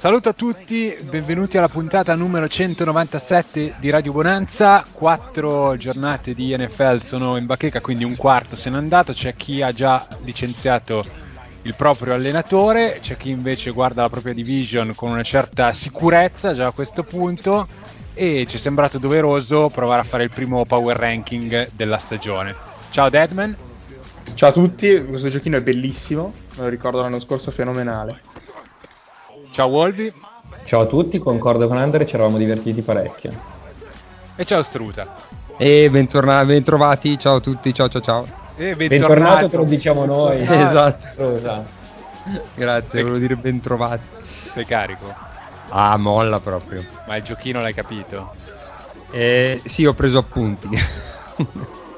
Saluto a tutti, benvenuti alla puntata numero 197 di Radio Bonanza. Quattro giornate di NFL sono in bacheca, quindi un quarto se n'è andato. C'è chi ha già licenziato il proprio allenatore, c'è chi invece guarda la propria division con una certa sicurezza già a questo punto e ci è sembrato doveroso provare a fare il primo power ranking della stagione. Ciao Deadman. Ciao a tutti, questo giochino è bellissimo, me lo ricordo l'anno scorso fenomenale. Ciao Wolvi. Ciao a tutti, concordo con Andre, ci eravamo divertiti parecchio. E ciao Struta. E bentorna- bentrovati, ciao a tutti, ciao ciao ciao. E Bentornato, bentornato. te lo diciamo noi. Esatto. Grazie, Sì. volevo dire bentrovati. Sei carico, Ah, molla proprio. ma il giochino l'hai capito. Eh, sì, ho preso appunti.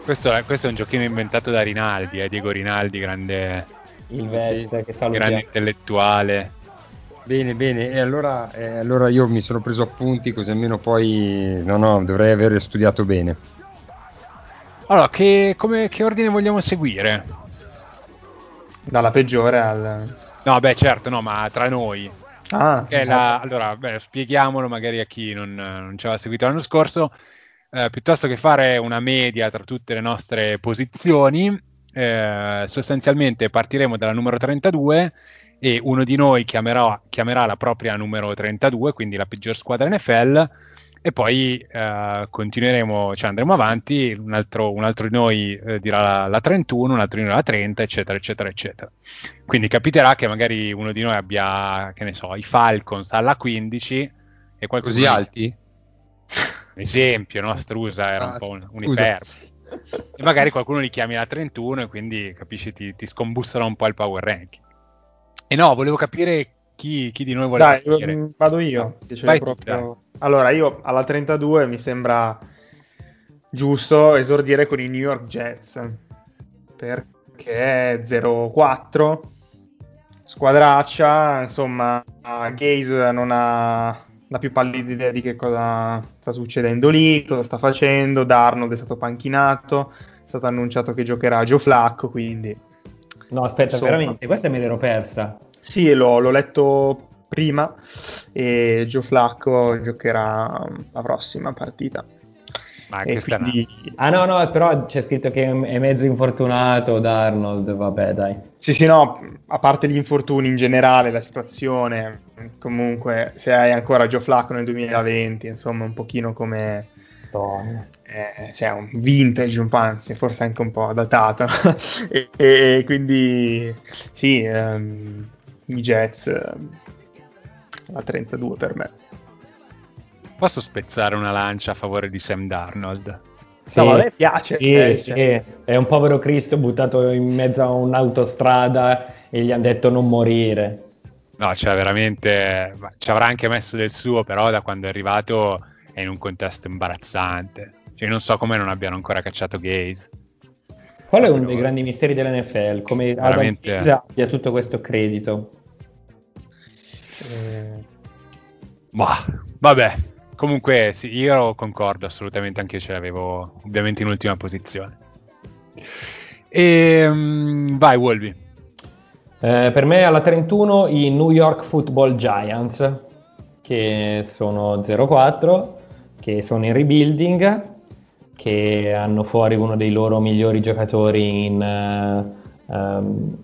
Questo è, questo è un giochino inventato da Rinaldi, eh, Diego Rinaldi, grande, Il Vez che grande intellettuale. Bene, bene, e allora, eh, allora io mi sono preso appunti così almeno poi... No, no, dovrei aver studiato bene. Allora, che, come- che ordine vogliamo seguire? Dalla peggiore al... No, beh, certo, no, ma tra noi. Ah, la- allora, beh, spieghiamolo magari a chi non, non ci aveva seguito l'anno scorso. Eh, piuttosto che fare una media tra tutte le nostre posizioni, eh, sostanzialmente partiremo dalla numero 32 e uno di noi chiamerà, chiamerà la propria numero 32, quindi la peggior squadra NFL, e poi eh, continueremo, cioè andremo avanti, un altro, un altro di noi eh, dirà la, la 31, un altro di noi la 30, eccetera, eccetera, eccetera. Quindi capiterà che magari uno di noi abbia, che ne so, i Falcons alla 15 e qualcosa Così alti? esempio, no? Strusa era un Ah, po' un, un iperbole. E magari qualcuno li chiami la 31 e quindi capisci ti, ti scombussola un po' il power ranking. E no, volevo capire chi, chi di noi vuole Dai, partire. mm, vado io. Vai tu, proprio- Allora, io alla 32 mi sembra giusto esordire con i New York Jets. Perché 0-4, squadraccia, insomma, Gaze non ha la più pallida idea di che cosa sta succedendo lì, cosa sta facendo. Darnold è stato panchinato, è stato annunciato che giocherà Joe Flacco, quindi... No, aspetta, Insomma. veramente, questa me l'ero persa. Sì, l'ho, l'ho letto prima e Joe Flacco giocherà la prossima partita. E quindi, Ah no, no, però c'è scritto che è mezzo infortunato Darnold, vabbè dai. sì, sì, no, a parte gli infortuni in generale, la situazione, comunque, se hai ancora Joe Flacco nel 2020, insomma, un pochino come... Madonna. Eh, cioè un vintage, un po', anzi, forse anche un po' datato. e, e quindi, sì, ehm, i Jets, ehm, la 32 per me. Posso spezzare una lancia a favore di Sam Darnold? Sì, No, a me piace. sì, eh, sì, cioè. è un povero Cristo buttato in mezzo a un'autostrada e gli hanno detto non morire. No, cioè veramente ci avrà anche messo del suo, però da quando è arrivato è in un contesto imbarazzante. Cioè, non so come non abbiano ancora cacciato Gaze. Quello è uno Però- dei grandi misteri dell'NFL, come Adam Veramente. Gaze abbia tutto questo credito. Eh, Ma vabbè, comunque sì, io concordo assolutamente, anche io ce l'avevo ovviamente in ultima posizione. E mm, vai Wolvi. Eh, per me alla 31 i New York Football Giants, che sono 0-4, che sono in rebuilding, che hanno fuori uno dei loro migliori giocatori in... eh, ehm,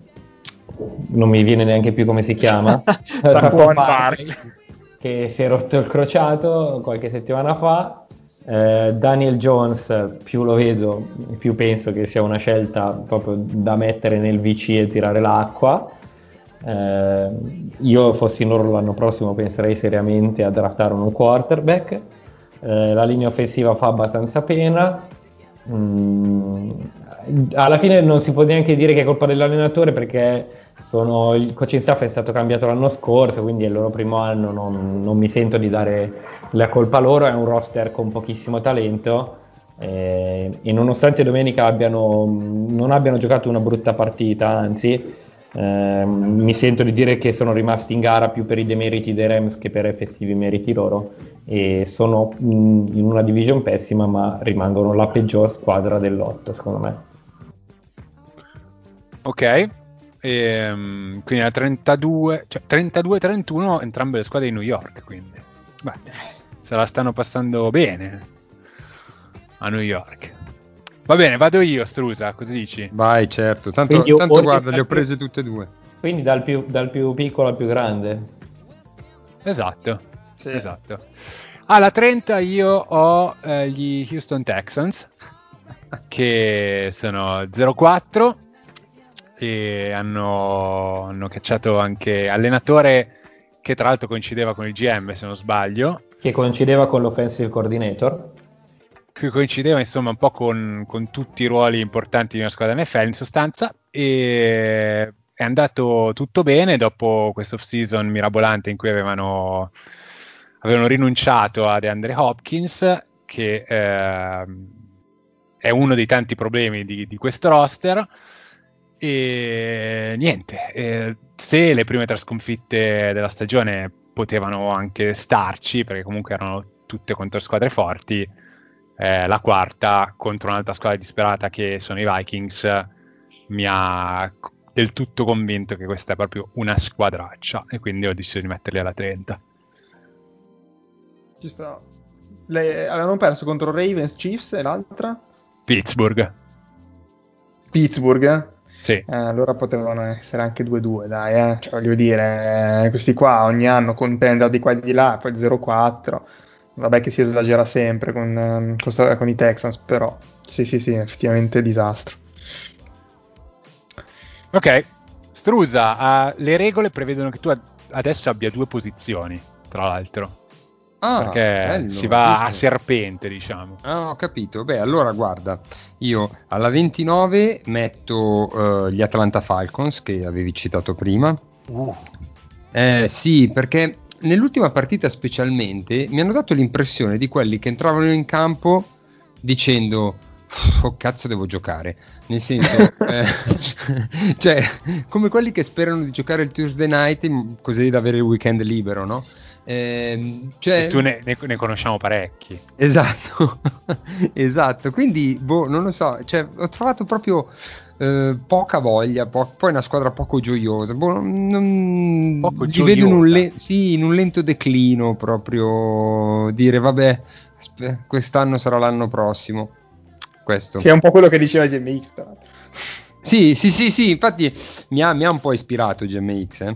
non mi viene neanche più come si chiama, Saquon Barkley, che si è rotto il crociato qualche settimana fa. Eh, Daniel Jones, più lo vedo, più penso che sia una scelta proprio da mettere nel VC e tirare l'acqua. Eh, io fossi loro l'anno prossimo penserei seriamente a draftare un quarterback. Eh, la linea offensiva fa abbastanza pena. Mm, alla fine non si può neanche dire che è colpa dell'allenatore perché sono, il coaching staff è stato cambiato l'anno scorso, quindi è il loro primo anno, non, non mi sento di dare la colpa loro, è un roster con pochissimo talento eh, e nonostante domenica abbiano, non abbiano giocato una brutta partita, anzi eh, mi sento di dire che sono rimasti in gara più per i demeriti dei Rams che per effettivi meriti loro e sono mh, in una division pessima ma rimangono la peggior squadra dell'otto secondo me. Ok, e, um, quindi a 32, cioè 32-31 entrambe le squadre di New York, quindi beh, se la stanno passando bene a New York. Va bene, vado io, Strusa, così dici? Vai, certo. Tanto, tanto guarda, le ho prese tutte e due. Quindi dal più, dal più, piccolo al più grande. Esatto, sì. esatto. Alla 30 io ho eh, gli Houston Texans, che sono 0-4 e hanno, hanno cacciato anche allenatore che tra l'altro coincideva con il GM se non sbaglio. Che coincideva con l'offensive coordinator. Che coincideva insomma un po' con, con tutti i ruoli importanti di una squadra NFL in sostanza e è andato tutto bene dopo questo off-season mirabolante in cui avevano, avevano rinunciato ad Andre Hopkins che eh, è uno dei tanti problemi di, di questo roster e niente, eh, se le prime tre sconfitte della stagione potevano anche starci, perché comunque erano tutte contro squadre forti, eh, la quarta contro un'altra squadra disperata che sono i Vikings mi ha del tutto convinto che questa è proprio una squadraccia e quindi ho deciso di metterli alla 30. Ci sta. Le, avevano perso contro Ravens, Chiefs e l'altra? Pittsburgh. Pittsburgh? Sì. Eh, allora potevano essere anche 2-2, dai, eh. cioè, voglio dire, questi qua ogni anno contender di qua e di là, poi 0-4. Vabbè che si esagera sempre con, ehm, con, con, i Texans, però sì, sì, sì, effettivamente disastro. Ok, Strusa, uh, le regole prevedono che tu adesso abbia due posizioni, tra l'altro. Ah, perché bello, si va bello. a serpente, diciamo. Ah, ho capito. Beh, allora guarda, io alla 29 metto uh, gli Atlanta Falcons che avevi citato prima. Uh. Eh, sì, perché nell'ultima partita specialmente mi hanno dato l'impressione di quelli che entravano in campo dicendo oh cazzo devo giocare nel senso eh, cioè come quelli che sperano di giocare il Tuesday night così da avere il weekend libero no? Eh, cioè... tu ne, ne, ne, conosciamo parecchi. Esatto, esatto. Quindi, boh, non lo so, cioè, ho trovato proprio eh, poca voglia, po- poi una squadra poco gioiosa. Boh, non, poco li gioiosa. vedo in un, le- sì, in un lento declino proprio, dire vabbè, sp- quest'anno sarà l'anno prossimo. Questo. Che è un po' quello che diceva GMX. Sì, sì, sì, sì, infatti mi ha, mi ha un po' ispirato GMX, eh.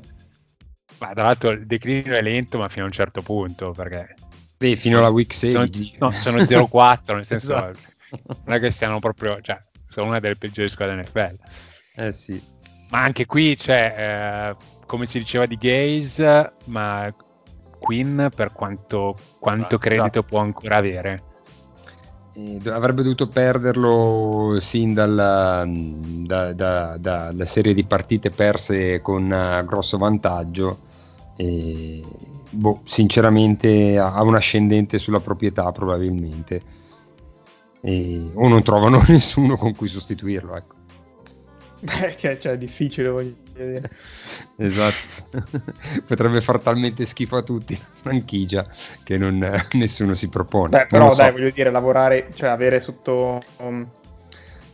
Ma tra l'altro il declino è lento, ma fino a un certo punto, perché... Beh, fino alla week 16. Sono, no, sono 0-4, nel senso... esatto. Non è che siano proprio... Cioè, sono una delle peggiori squadre NFL. Eh sì. Ma anche qui c'è, eh, come si diceva di Gaze, ma Quinn per quanto, quanto credito esatto. può ancora avere? Eh, avrebbe dovuto perderlo sin dalla, da, da, da, da serie di partite perse con uh, grosso vantaggio e, boh, sinceramente ha un ascendente sulla proprietà probabilmente e, o non trovano nessuno con cui sostituirlo ecco. Beh, cioè, è difficile voglio dire esatto potrebbe far talmente schifo a tutti la franchigia che non, nessuno si propone Beh, però so. dai voglio dire lavorare cioè avere sotto um,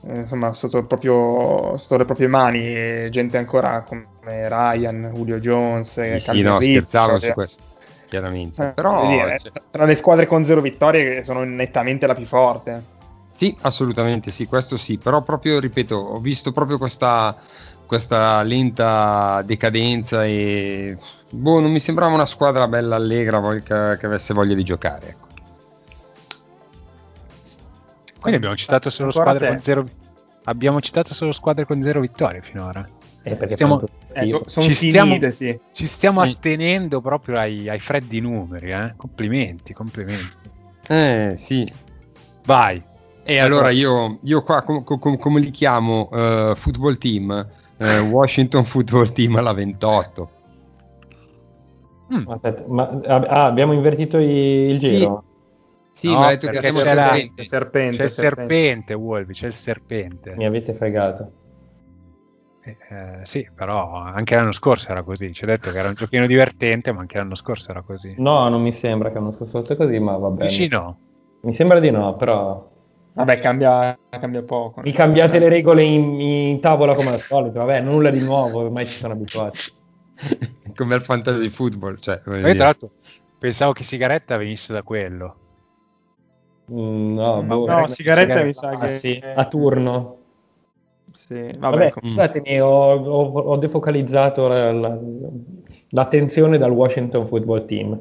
insomma sotto, proprio, sotto le proprie mani gente ancora come Ryan, Julio Jones sì, sì no scherzavo cioè, su questo chiaramente eh, però dire, cioè... tra le squadre con zero vittorie sono nettamente la più forte sì assolutamente sì questo sì però proprio ripeto ho visto proprio questa questa lenta decadenza e boh, non mi sembrava una squadra bella allegra che, che avesse voglia di giocare. Ecco. Quindi abbiamo citato solo squadre con zero abbiamo citato solo squadre con zero vittorie finora. Eh, perché Stiamo- Eh, so- Ci stiamo- finite, sì. Ci stiamo Sì. attenendo proprio ai, ai freddi numeri, eh? Complimenti, complimenti. Eh sì. Vai. E allora io, io qua com- com- come li chiamo? Eh, football team, eh, Washington Football Team alla 28. Mm. Aspetta, ma ah, abbiamo invertito i- il giro? Sì, No, mi ha detto che perché siamo c'è la- serpenti. Serpente, C'è il serpente. serpente, Wolvi, c'è il serpente. Mi avete fregato. Eh, eh, sì, però anche l'anno scorso era così. Ci ha detto che era un giochino divertente, ma anche l'anno scorso era così. No, non mi sembra che hanno fatto così, ma va bene. Dici no? Mi sembra di no, però Vabbè, cambia, cambia poco. mi cambiate le regole in, in tavola come al solito. Vabbè, nulla di nuovo, ormai ci sono abituati. come al fantasy football. Cioè, Io tra l'altro pensavo che sigaretta venisse da quello. Mm, no, boh, no, eh, sigaretta mi sa ah, che- sì, a turno. Sì, vabbè, Vabbè, com- scusatemi, ho, ho- ho defocalizzato la- la- l'attenzione dal Washington Football Team.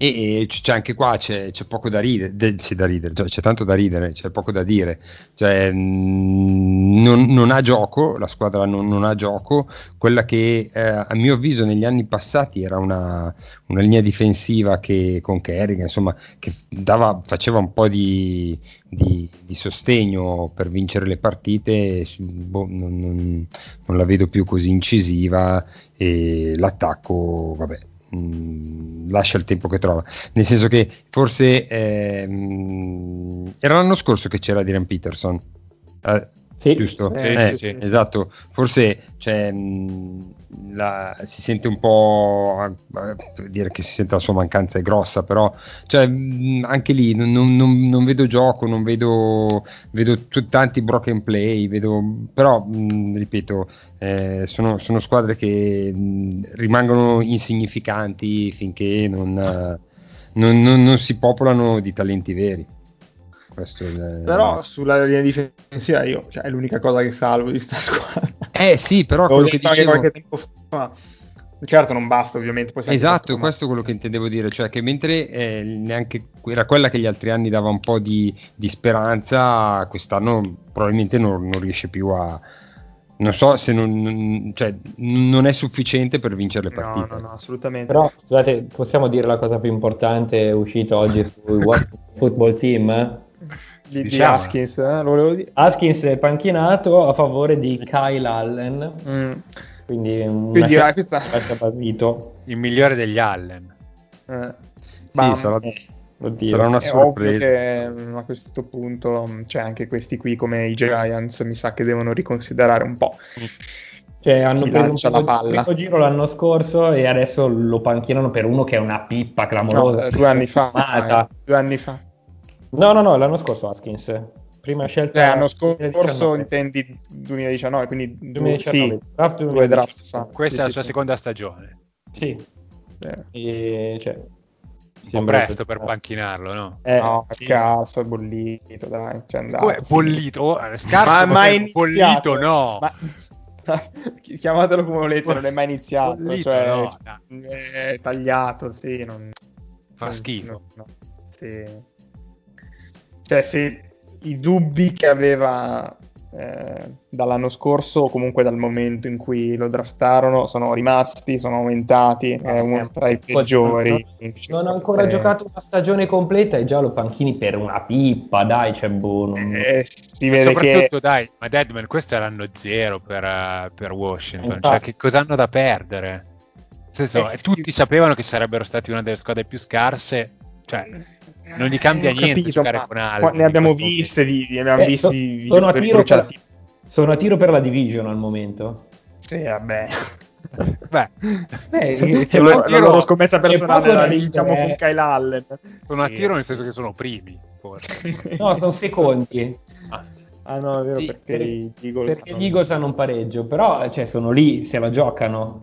E, c'è anche qua c'è, c'è poco da ridere, de- c'è, da ridere cioè, c'è tanto da ridere, c'è poco da dire. Cioè, mh, non, non ha gioco, la squadra non, non ha gioco. Quella che eh, a mio avviso negli anni passati era una, una linea difensiva che con Kerrigan, insomma, che dava, faceva un po' di, di- di sostegno per vincere le partite. boh, non, non- non la vedo più così incisiva e l'attacco, vabbè, mh, lascia il tempo che trova. Nel senso che forse ehm, era l'anno scorso che c'era Dylan Peterson. Eh, Sì, giusto? sì, Eh, sì, sì. Esatto, forse cioè, mh, la- si sente un po' eh, dire che si sente la sua mancanza è grossa, però cioè, mh, anche lì non, non- non- non vedo gioco, non vedo, vedo t- tanti broken play, vedo, però mh, ripeto, eh, sono, sono squadre che mh, rimangono insignificanti finché non, eh, non- non- non si popolano di talenti veri. Questo è Però sulla linea difensiva io, cioè, è l'unica cosa che salvo di sta squadra. Eh sì, però L'ho quello che dicevo... qualche tempo fa. Certo non basta ovviamente. Esatto, ma- questo è quello che intendevo dire, cioè che mentre eh, neanche era quella che gli altri anni dava un po' di, di speranza, quest'anno probabilmente non, non riesce più a... Non so se non, non- cioè, non è sufficiente per vincere le No, partite. no, no, assolutamente. Però, scusate, possiamo dire la cosa più importante uscita oggi sul Washington Football Team? Di, di Diciamo. Haskins, eh, lo volevo dire. Haskins è panchinato a favore di Kyle Allen, Mm. quindi Quindi ah, questa... Il migliore degli Allen. eh, Sì, ma- sarà, Eh, oddio. sarà una È ovvio sorpresa. che mm, a questo punto, mm, cioè anche questi qui come i Giants, mi sa che devono riconsiderare un po'. Cioè, hanno Chi preso la palla. primo giro l'anno scorso e adesso lo panchinano per uno che è una pippa clamorosa. No, due anni fa. Eh, due anni fa. No, no, no, l'anno scorso Haskins. Prima scelta Eh, l'anno scorso 2019. intendi 2019, quindi du- 2019. sì, Draft due 2019. draft fa. Questa Sì, è la sua sì. seconda stagione. Sì, Eh, e, cioè, Un po' presto per panchinarlo, no? Eh, no, sì. è bollito, dai, c'è andato. Come bollito? Oh, scarso, Ma ma mai bollito iniziato. no. Ma... Chiamatelo come volete, non è mai iniziato, Bollito, cioè no, dai. è tagliato, sì, non... Fa non- schifo. no, no, sì. Cioè, se i dubbi che aveva eh, dall'anno scorso o comunque dal momento in cui lo draftarono sono rimasti, sono aumentati, è uno tra i peggiori. Non ha ancora Eh, giocato una stagione completa e già lo panchini per una pippa, dai, c'è non- eh, si vede che soprattutto, dai, ma Deadman, questo è l'anno zero per, eh, per Washington. Infatti. Cioè, che cosa hanno da perdere? Senso, Eh, tutti sì. sapevano che sarebbero stati una delle squadre più scarse. Cioè, non gli cambia Ho niente capito, giocare con Allen Ne abbiamo viste di, ne abbiamo Eh, visti so- di sono, a tiro per, sono a tiro per la division al momento. Sì, vabbè. Beh, Beh, Che lo- la, tiro- loro scommessa c'è personale la diciamo eh. con Kyle Allen. sono a Sì. tiro nel senso che sono primi. forse. No, sono secondi. Ah, Ah no, è vero, Sì, perché per- i Eagles Perché hanno- gli Eagles hanno un pareggio, però cioè, sono lì, se la giocano.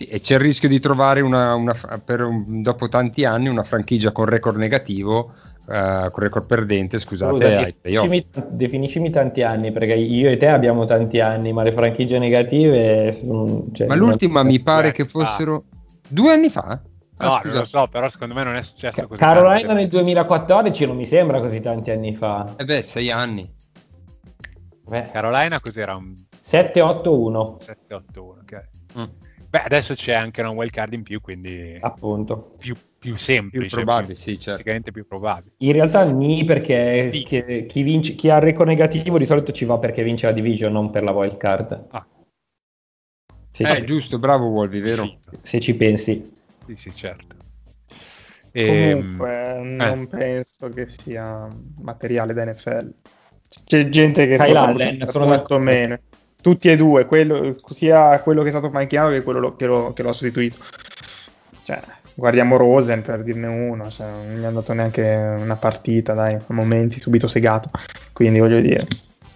Sì, e c'è il rischio di trovare una, una- per un- dopo tanti anni una franchigia con record negativo uh, con record perdente, scusate, definicimi, definicimi tanti anni, perché io e te abbiamo tanti anni, ma le franchigie negative... sono- cioè, Ma l'ultima mi pare che fa. fossero due anni fa? Ah, No, scusa. non lo so, però secondo me non è successo così. Carolina tanto. nel 2014 non mi sembra così tanti anni fa. Eh beh, sei anni. Beh, Carolina cos'era? Un 7-8-1, 7-8-1, ok. Mm. Beh, adesso c'è anche una wild card in più, quindi appunto. più, più semplice. Più probabile, sì, certo. Più probabile. In realtà ni perché Sì. che- chi, vince, chi ha il record negativo di solito ci va perché vince la division, non per la wild card. Ah. Se, Eh, giusto, bravo Wolvi, vero? Sì, se ci pensi. Sì, sì, certo. Ehm, Comunque, eh. non penso che sia materiale da NFL. C'è gente che Kyle sta Allen, sono molto meno. Tutti e due, quello- sia quello che è stato panchinato che quello lo- che, lo, che lo sostituito. Cioè, guardiamo Rosen per dirne uno, cioè, non gli è andato neanche una partita, dai, a momenti subito segato. Quindi voglio dire,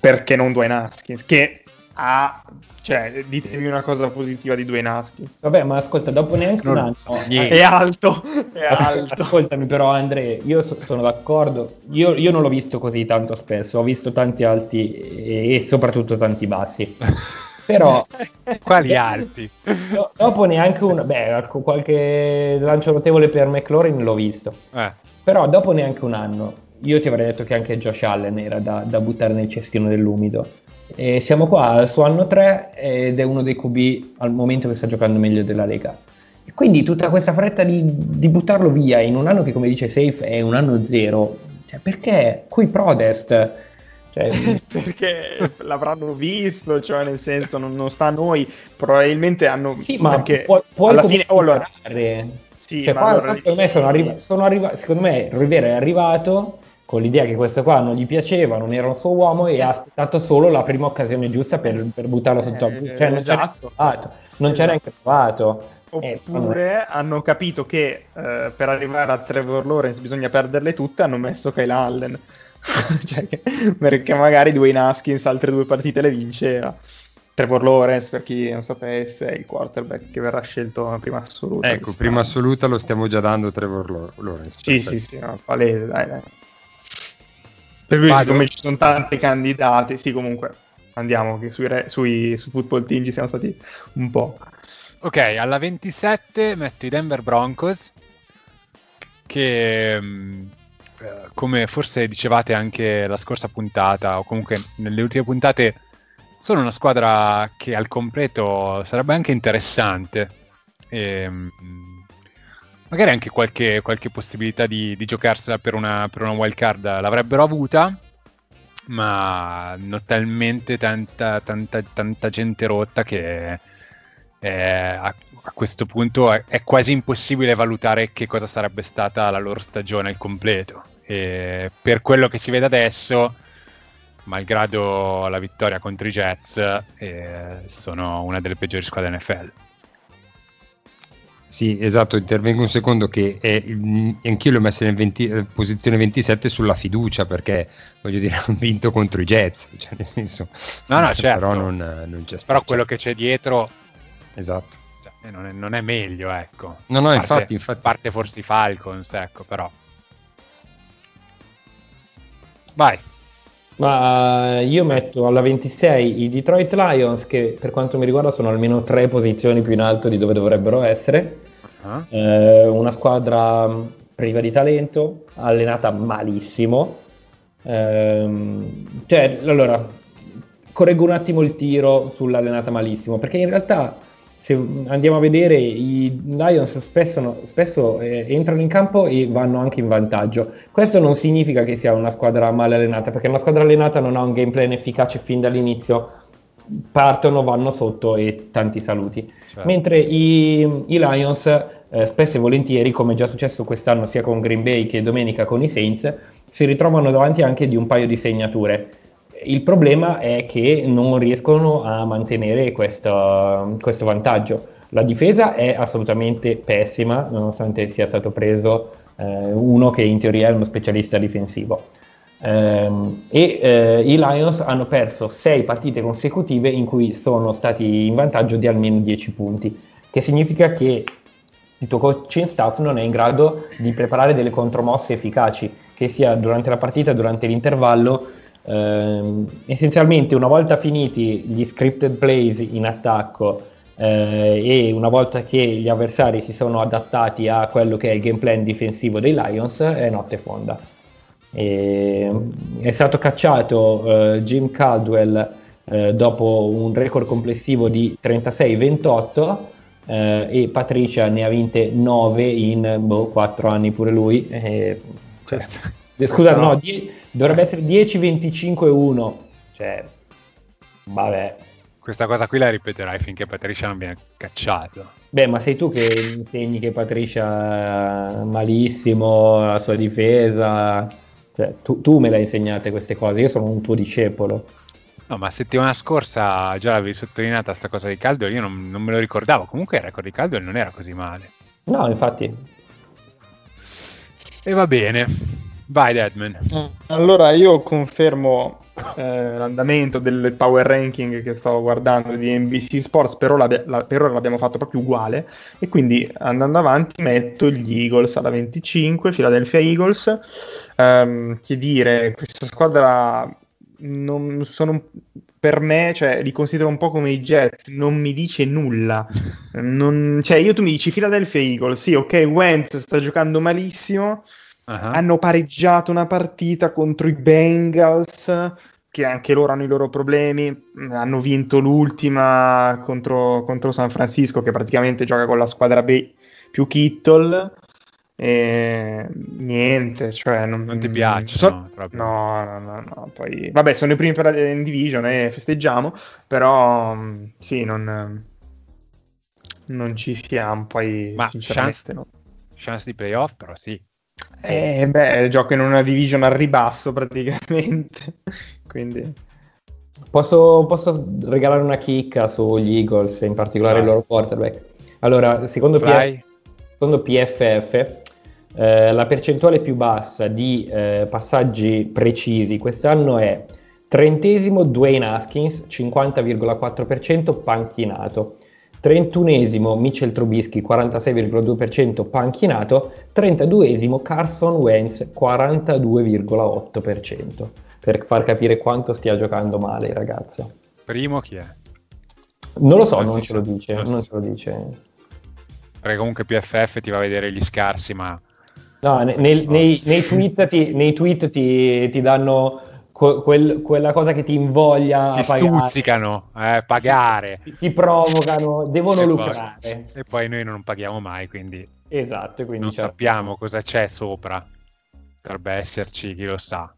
perché non Dwayne Haskins? Che ha, cioè, ditemi una cosa positiva di Dwayne Haskins. Vabbè, ma ascolta, dopo neanche un Non anno... so niente. È alto, è alto. Ascoltami però Andre, io so- sono d'accordo, io, io non l'ho visto così tanto spesso, ho visto tanti alti e, e soprattutto tanti bassi, però Quali alti? do- dopo neanche un... beh, ecco, qualche lancio notevole per McLaurin l'ho visto, Eh, però dopo neanche un anno, io ti avrei detto che anche Josh Allen era da, da buttare nel cestino dell'umido. E siamo qua al suo anno 3 ed è uno dei QB al momento che sta giocando meglio della Lega. E quindi tutta questa fretta di, di buttarlo via in un anno che, come dice Safe, è un anno zero. Cioè, perché? Qui Prodest. Cioè, perché l'avranno visto, cioè nel senso non, non sta a noi, probabilmente hanno... sì, ma perché puoi, puoi alla fine... oh, allora, sì, Cioè, ma allora- secondo me sono, arriva- sono arriva- secondo me Rivera è arrivato con l'idea che questo qua non gli piaceva, non era un suo uomo e ha aspettato solo la prima occasione giusta per, per buttarlo sotto. Eh, cioè, non c'era neanche esatto. provato. Non c'era neanche provato. Eh, Oppure hanno capito che eh, per arrivare a Trevor Lawrence bisogna perderle tutte, hanno messo Kyle Allen. Cioè perché magari Dwayne Haskins altre due partite le vinceva. Trevor Lawrence, per chi non sapesse, è il quarterback che verrà scelto in prima assoluta. Ecco, quest'anno. prima assoluta lo stiamo già dando Trevor Lawrence. Sì, Perfetto. sì, sì, no, palese, dai, dai. Per cui, siccome ci sono tanti candidati, sì, comunque andiamo, che sui, re- sui, su Football Team ci siamo stati un po'. Ok, alla 27 metto i Denver Broncos che mh, eh, come forse dicevate anche la scorsa puntata o comunque nelle ultime puntate sono una squadra che al completo sarebbe anche interessante e, mh, magari anche qualche, qualche possibilità di, di giocarsela per una, per una wild card l'avrebbero avuta ma hanno talmente tanta, tanta, tanta gente rotta che eh, a, a questo punto è, è quasi impossibile valutare che cosa sarebbe stata la loro stagione al completo. E per quello che si vede adesso, malgrado la vittoria contro i Jets, eh, sono una delle peggiori squadre NFL. Sì, esatto, intervengo un secondo che è, anch'io l'ho messo in 20 eh, posizione 27 sulla fiducia perché voglio dire hanno vinto contro i Jets, cioè nel senso No, no, certo. però non, non c'è Però quello che c'è dietro esatto. cioè, non, è, non è meglio, ecco. No, no, parte- infatti, infatti. Parte forse i Falcons, ecco, però. Vai. Ma eh, io metto alla 26 i Detroit Lions, che per quanto mi riguarda sono almeno tre posizioni più in alto di dove dovrebbero essere. Ah. Eh, una squadra mh, priva di talento, allenata malissimo. Ehm, cioè, allora, correggo un attimo il tiro sull'allenata malissimo, perché in realtà se andiamo a vedere i Lions spesso, spesso eh, entrano in campo e vanno anche in vantaggio. Questo non significa che sia una squadra male allenata, perché una squadra allenata non ha un game plan efficace fin dall'inizio. Partono, vanno sotto e tanti saluti. Certo. Mentre i, i Lions, eh, spesso e volentieri, come è già successo quest'anno sia con Green Bay che domenica con i Saints, si ritrovano davanti anche di un paio di segnature. Il problema è che non riescono a mantenere questo, questo vantaggio. La difesa è assolutamente pessima, nonostante sia stato preso eh, uno che in teoria è uno specialista difensivo. Ehm, e eh, i Lions hanno perso sei partite consecutive in cui sono stati in vantaggio di almeno 10 punti, che significa che il tuo coaching staff non è in grado di preparare delle contromosse efficaci che sia durante la partita, durante l'intervallo. Ehm, essenzialmente una volta finiti gli scripted plays in attacco eh, e una volta che gli avversari si sono adattati a quello che è il game plan difensivo dei Lions è notte fonda. E, è stato cacciato eh, Jim Caldwell eh, dopo un record complessivo di 36-28 eh, e Patricia ne ha vinte 9 in boh, 4 anni pure lui. Eh, cioè, scusa, no, die- dovrebbe essere 10-25-1. Cioè, vabbè. Questa cosa qui la ripeterai finché Patricia non viene cacciato. Beh, ma sei tu che insegni che Patricia malissimo la sua difesa. Cioè, tu, tu me l'hai insegnate queste cose, io sono un tuo discepolo. No, ma settimana scorsa già l'avevi sottolineata sta cosa di Caldwell, io non, non, me lo ricordavo. Comunque il record di Caldwell non era così male. No, infatti. E va bene. Vai, Deadman. Allora io confermo eh, l'andamento del power ranking che stavo guardando di NBC Sports, per ora, la, per ora l'abbiamo fatto proprio uguale e quindi andando avanti metto gli Eagles alla 25, Philadelphia Eagles. Um, che dire, questa squadra non sono per me, cioè, li considero un po' come i Jets, non mi dice nulla. Non, cioè, io tu mi dici Philadelphia Eagles, sì, ok, Wentz sta giocando malissimo, uh-huh. hanno pareggiato una partita contro i Bengals, che anche loro hanno i loro problemi, hanno vinto l'ultima contro, contro San Francisco, che praticamente gioca con la squadra B più Kittle. E niente, cioè non, non ti piacciono so, no, no, no, no, poi vabbè, sono i primi per la in division e festeggiamo, però sì, non, non ci siamo, poi Ma sinceramente chance, no. chance di playoff, però sì. Eh, beh, gioco in una division al ribasso praticamente, quindi... Posso, posso, regalare una chicca sugli Eagles, in particolare Vai. il loro quarterback. Allora, secondo, P- secondo PFF, eh, la percentuale più bassa di eh, passaggi precisi quest'anno è trentesimo Dwayne Haskins, 50,4% panchinato. 31esimo Mitchell Trubisky 46,2% panchinato, 32esimo Carson Wentz 42,8%, per far capire quanto stia giocando male il ragazzo. Primo chi è? Non lo so, non, non ce lo dice, non, non ce lo dice. Perché comunque PFF ti va a vedere gli scarsi, ma No, nei, nei, nei, tweet, ti, nei tweet ti, ti danno quel, quella cosa che ti invoglia ti a pagare. stuzzicano eh, pagare ti, ti, provocano devono e lucrare poi, e poi noi non paghiamo mai quindi, esatto, quindi non certo. sappiamo cosa c'è sopra potrebbe esserci chi lo sa.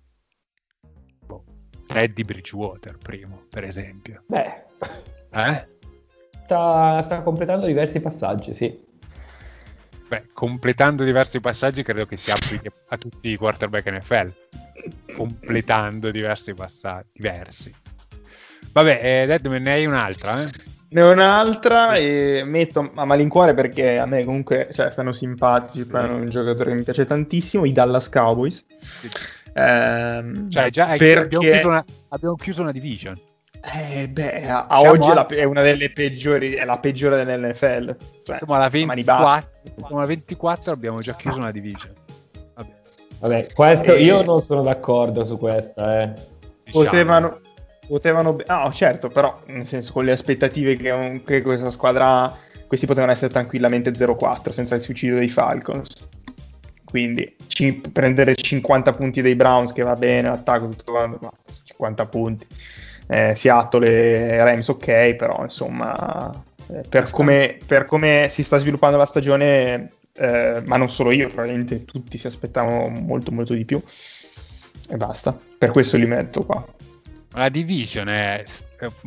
Eddie Bridgewater primo per esempio beh eh? sta, sta completando diversi passaggi sì Beh, completando diversi passaggi credo che si applichi a tutti i quarterback NFL. completando diversi passaggi. Diversi. Vabbè, eh, Deadman, ne hai un'altra, eh? Ne ho un'altra e metto a malincuore perché a me comunque cioè, stanno simpatici, poi hanno un giocatore che mi piace tantissimo, i Dallas Cowboys. Sì. Eh, cioè, già perché... abbiamo, chiuso una, abbiamo chiuso una division. Eh, beh, a, a oggi a... è una delle peggiori, è la peggiore dell'NFL. Cioè, siamo alla 24, siamo alla 24 abbiamo già chiuso una division. Vabbè, Vabbè questo, e... io non sono d'accordo su questa. Eh. Diciamo. Potevano, potevano... Ah, certo, però, nel senso, con le aspettative che, che questa squadra... Questi potevano essere tranquillamente 0-4 senza il suicidio dei Falcons. Quindi ci, prendere 50 punti dei Browns, che va bene, attacco tutto, ma 50 punti eh, Seattle e Rams ok, però insomma eh, per, come, per, come, si sta sviluppando la stagione, eh, ma non solo io, probabilmente tutti si aspettavano molto molto di più e basta, per questo li metto qua. La division è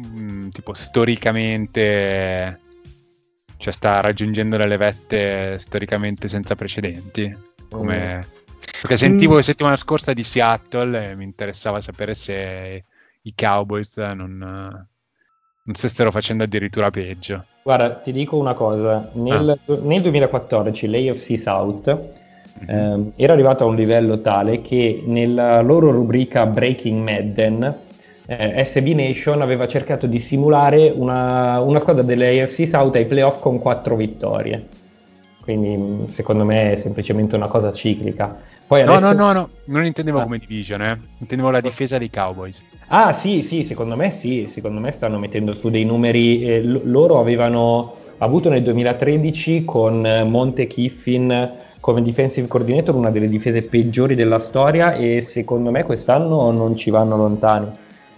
mm, tipo storicamente cioè sta raggiungendo delle vette storicamente senza precedenti come... Mm. perché sentivo la settimana scorsa di Seattle e mi interessava sapere se i Cowboys non, non stessero facendo addirittura peggio. Guarda, ti dico una cosa, nel, ah. nel 2014 l'AFC South mm-hmm. eh, era arrivato a un livello tale che nella loro rubrica Breaking Madden eh, SB Nation aveva cercato di simulare una, una squadra dell'AFC South ai playoff con quattro vittorie. Quindi secondo me è semplicemente una cosa ciclica. Poi no, adesso... no, no, no, non intendevo Ah. come division, eh. intendevo la difesa dei Cowboys. Ah sì, sì, secondo me sì, secondo me stanno mettendo su dei numeri, eh, l- loro avevano avuto nel 2013 con Monte Kiffin come defensive coordinator una delle difese peggiori della storia e secondo me quest'anno non ci vanno lontani,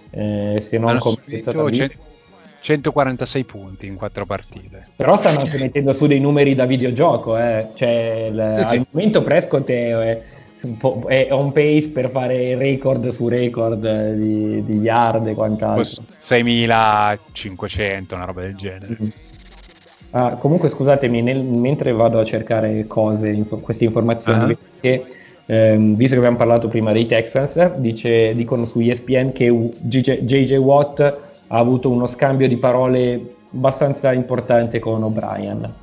eh, se non come subito 146 punti in quattro partite. Però stanno anche mettendo su dei numeri da videogioco, eh. cioè il- Sì, sì. al momento Prescott è, è è on pace per fare record su record eh, di, di yard e quant'altro. 6500, una roba del genere. Mm. Ah, comunque scusatemi, nel- mentre vado a cercare cose, info- queste informazioni, Ah. perché ehm, visto che abbiamo parlato prima dei Texans, dice- dicono su ESPN che JJ Watt ha avuto uno scambio di parole abbastanza importante con O'Brien.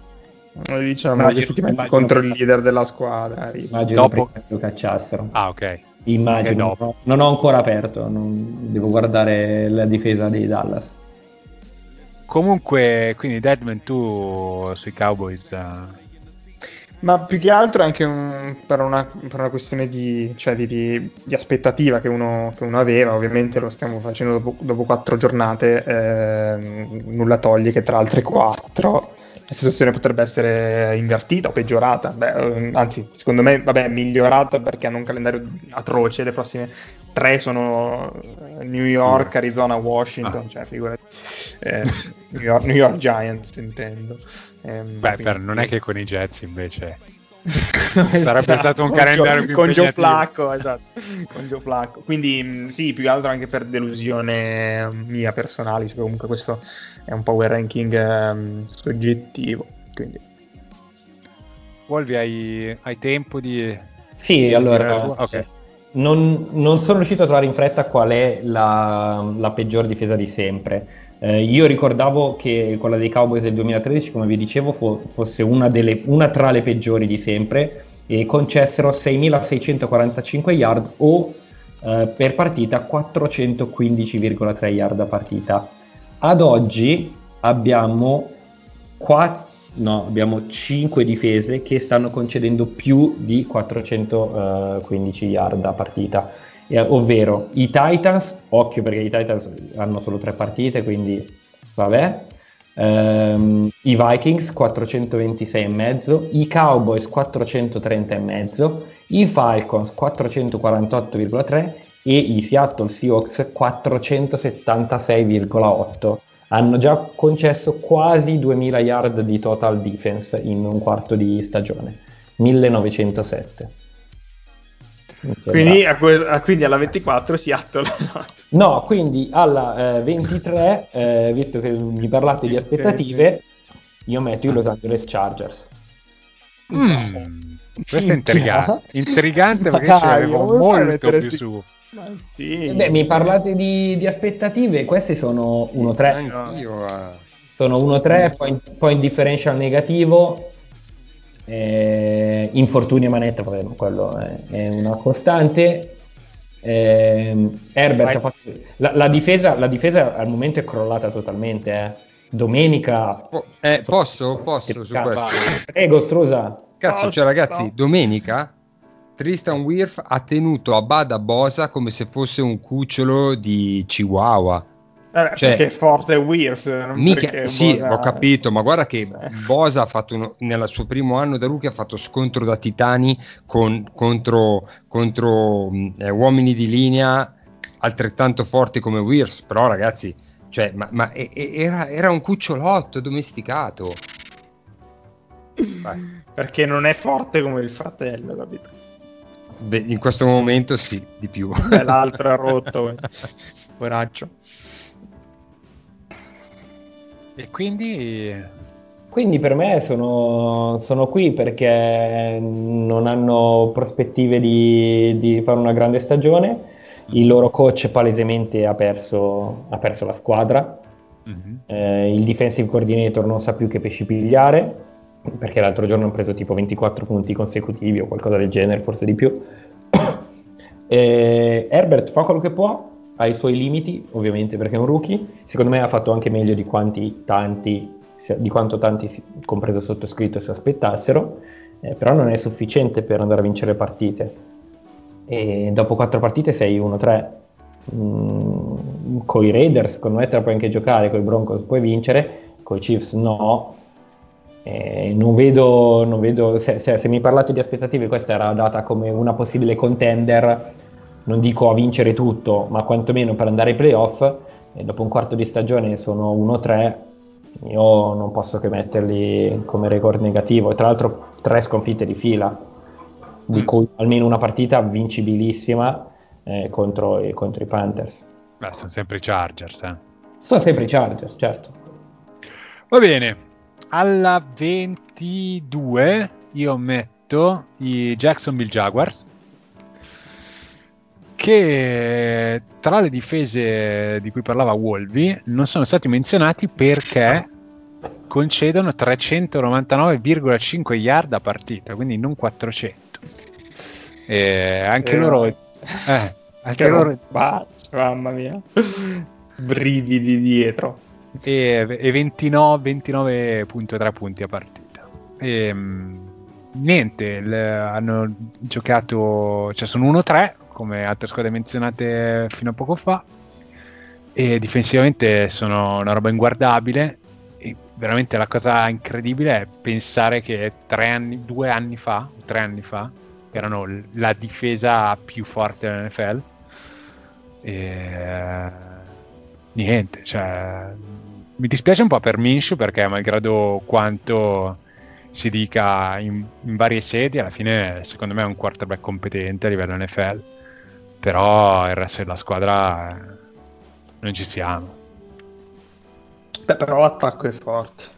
Eh, Diciamo, Immagino- immagino- contro il leader della squadra. arriva. Immagino Dopo- che lo cacciassero. Ah, ok. Immagino, Ok, dopo. no- non ho ancora aperto, non- devo guardare la difesa dei Dallas. Comunque, quindi Deadman, tu sui Cowboys... eh, Ma più che altro anche un- per, una, per una questione di, cioè di, di- di aspettativa che uno, che uno aveva, ovviamente lo stiamo facendo dopo, dopo quattro giornate, ehm, nulla toglie che tra altre quattro la situazione potrebbe essere invertita o peggiorata, Beh, ehm, anzi secondo me vabbè, migliorata perché hanno un calendario atroce, le prossime tre sono eh, New York, Arizona, Washington, Ah. cioè figurati, Eh, New, York, New York Giants intendo. Ehm, Beh, quindi- per- non è che con i Jets invece... Sarebbe Sarebbe stato un calendario Gio- più con Joe impegnativo. Flacco, esatto, con Joe Flacco. Quindi mh, sì, più che altro anche per delusione mia personale, visto che comunque questo è un power ranking ehm, soggettivo. Quindi Volvi, hai, hai tempo di... Sì, allora, la tua? Ok. Non, non sono riuscito a trovare in fretta qual è la, la peggior difesa di sempre. Eh, io ricordavo che quella dei Cowboys del 2013, come vi dicevo, fo- fosse una, delle- una tra le peggiori di sempre e concessero 6.645 yard o eh, per partita 415,3 yard a partita. Ad oggi abbiamo, qua- no, abbiamo 5 difese che stanno concedendo più di 415 yard a partita, Eh, ovvero i Titans, occhio perché i Titans hanno solo 3 partite, quindi vabbè. Ehm, I Vikings 426,5, i Cowboys 430,5, i Falcons 448,3 e i Seattle Seahawks 476,8 hanno già concesso quasi 2000 yard di total defense in un quarto di stagione 1907 Mi sembra- Quindi, a que- a- quindi alla 24 Seattle. no quindi alla eh, 23 eh, visto che mi parlate di aspettative io metto i Los Angeles Chargers. Mm, questo è intrigante, intrigante perché Dai, ce l'avevo come fai a molto più su. Ma sì. Eh Beh, mi parlate di, di aspettative queste sono 1-3 Anch'io, eh. sono 1-3 poi, poi in differential negativo eh, infortuni a manetta vabbè, ma quello è, è una costante Ehm, Herbert fatto la, la difesa, la difesa al momento è crollata totalmente eh. domenica Po- eh, posso? Posso su Cazzo. questo? prego Strusa Cazzo, cioè ragazzi, domenica Tristan Wirf ha tenuto a bada Bosa come se fosse un cucciolo di Chihuahua. Vabbè, cioè- perché è forte non Mica, sì, Bosa- ho capito, ma guarda che Cioè. Bosa ha fatto uno- nel suo primo anno da rookie ha fatto scontro da titani con- contro, contro mh, eh, uomini di linea altrettanto forti come Wirfs, però ragazzi, cioè, ma, ma e- era, era un cucciolotto domesticato. Vai. Perché non è forte come il fratello, capito? Beh, in questo momento sì, di più. Beh, l'altro è rotto. eh. Poveraccio. E quindi Quindi per me sono, sono qui perché non hanno prospettive di, di fare una grande stagione. Il loro coach palesemente ha perso, ha perso la squadra. Mhm. Eh, il defensive coordinator non sa più che pesci pigliare perché l'altro giorno hanno preso tipo 24 punti consecutivi o qualcosa del genere, forse di più. Eh, Herbert fa quello che può, ha i suoi limiti, ovviamente perché è un rookie. Secondo me ha fatto anche meglio di quanti tanti di quanto tanti, compreso sottoscritto, si aspettassero, eh, però non è sufficiente per andare a vincere partite. E dopo quattro partite sei 1-3. Mm, con i Raiders, secondo me, te la puoi anche giocare, con i Broncos puoi vincere, con i Chiefs no. Eh, non vedo, non vedo se, se, se, mi parlate di aspettative, questa era data come una possibile contender, non dico a vincere tutto, ma quantomeno per andare ai playoff. E dopo un quarto di stagione sono 1-3, io non posso che metterli come record negativo. E tra l'altro, tre sconfitte di fila, di mm. cui almeno una partita vincibilissima eh, contro, contro, i Panthers. Beh, sono sempre i Chargers. Eh. Sono sempre i Chargers, certo. Va bene, alla 22 io metto i Jacksonville Jaguars che tra le difese di cui parlava Wolvi non sono stati menzionati perché concedono 399,5 yard a partita, quindi non 400. E anche eh, loro... Eh, anche loro... Bacio, mamma mia. Brividi dietro. E, e 29, 29.3 punti a partita. E, ehm, niente, le, hanno giocato, cioè sono 1-3 come altre squadre menzionate fino a poco fa. E difensivamente sono una roba inguardabile. E veramente la cosa incredibile è pensare che anni, due anni fa, tre anni fa, erano la difesa più forte dell'NFL e niente, cioè mi dispiace un po' per Minshew perché malgrado quanto si dica in, in, varie sedi, alla fine secondo me è un quarterback competente a livello NFL, però il resto della squadra eh, non ci siamo. Beh, però l'attacco è forte.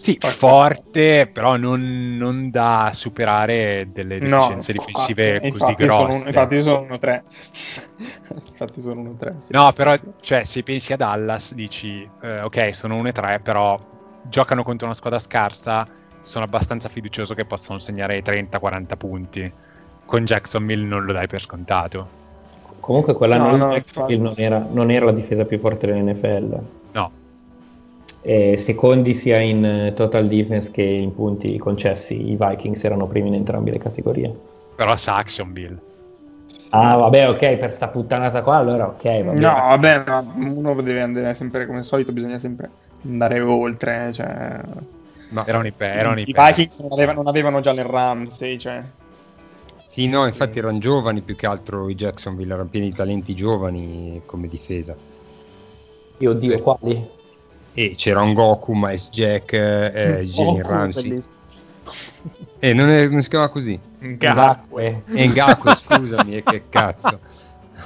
Sì, forte, forte però non, non, da superare delle deficienze no, difensive infatti, così infatti grosse. Sono, infatti sono 1-3. infatti sono 1-3. Sì, no, però, cioè, se pensi a Dallas, dici, eh, ok, sono 1-3, però giocano contro una squadra scarsa, sono abbastanza fiducioso che possano segnare 30-40 punti. Con Jacksonville non lo dai per scontato. Comunque quell'anno no, no, Jacksonville non era, non era la difesa più forte dell'NFL. No. E secondi sia in eh, total defense che in punti concessi, i Vikings erano primi in entrambe le categorie. Però Saxonville. Ah, vabbè, ok, per sta puttanata qua, allora ok. Vabbè. No, vabbè, no, uno deve andare sempre come al solito, bisogna sempre andare oltre. Cioè... No, erano i, erano i, i Vikings non avevano, non avevano, già nel Ramsey, cioè. Sì, no, infatti erano giovani più che altro i Jacksonville, erano pieni di talenti giovani come difesa. Io oddio, eh. quali? E c'era un Goku, Miles Jack, eh, Jenny Ramsey. E eh, non, è, non si chiama così? Ngakwe. E Ngakwe, scusami, e che cazzo.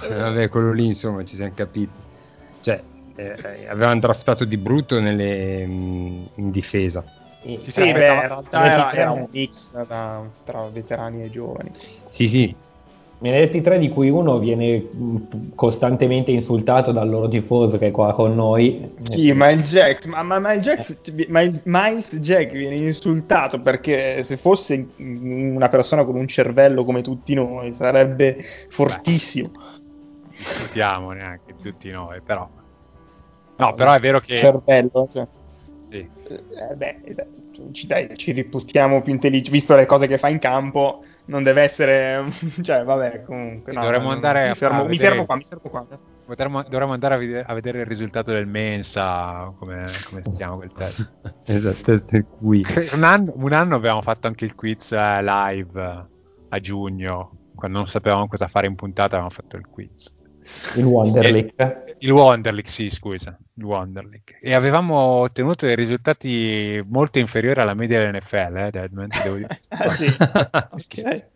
Vabbè, quello lì insomma ci siamo capiti. Cioè, eh, avevano draftato di brutto nelle, mm, in difesa. Sì, sì, sì beh, in realtà era, era, un mix tra, tra veterani e giovani. Sì, sì, Me ne hai detti tre di cui uno viene costantemente insultato dal loro tifoso che è qua con noi. Sì, ma il Jack, ma, ma, ma il Jack, ma il Miles Jack viene insultato perché se fosse una persona con un cervello come tutti noi sarebbe fortissimo. Discutiamo neanche tutti noi, però. No, però è vero che... Cervello, cioè. Sì. Eh, beh, ci, dai, ci riputiamo più intelligenti, visto le cose che fa in campo non deve essere cioè vabbè comunque no, dovremmo andare mi fermo, a mi fermo qua mi fermo qua. Potremmo, dovremmo andare a vedere, a vedere, il risultato del Mensa come, come si chiama quel test esatto un anno, un anno abbiamo fatto anche il quiz eh, live a giugno. Quando non sapevamo cosa fare in puntata avevamo fatto il quiz. Il Wonderlick. Il Wonderlick, sì, scusa, il Wonderlick. E avevamo ottenuto dei risultati molto inferiori alla media dell'NFL, eh, Deadman, devo dire. ah, sì. okay.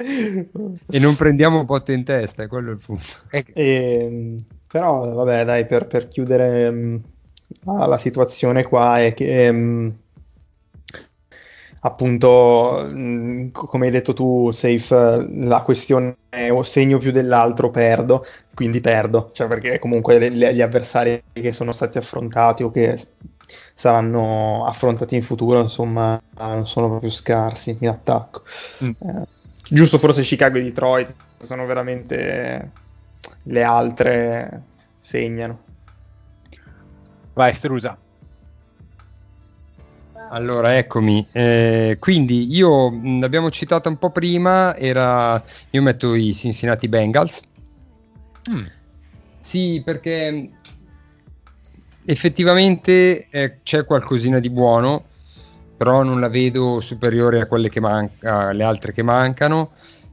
E non prendiamo botte in testa, è quello il punto. E, ehm, però, vabbè, dai, per, per chiudere um, la situazione qua è che... Um, appunto, mh, come hai detto tu, Safe, la questione è o segno più dell'altro, perdo, quindi perdo, cioè perché comunque le, le, gli avversari che sono stati affrontati o che saranno affrontati in futuro, insomma, non sono proprio scarsi in attacco. Mm. Eh, giusto forse Chicago e Detroit, sono veramente le altre segnano. Vai, Strusa. Allora, eccomi. Eh, quindi io l'abbiamo citato un po' prima, era io metto i Cincinnati Bengals. Mm. Sì, perché effettivamente eh, c'è qualcosina di buono, però non la vedo superiore a quelle che manca, alle altre che mancano.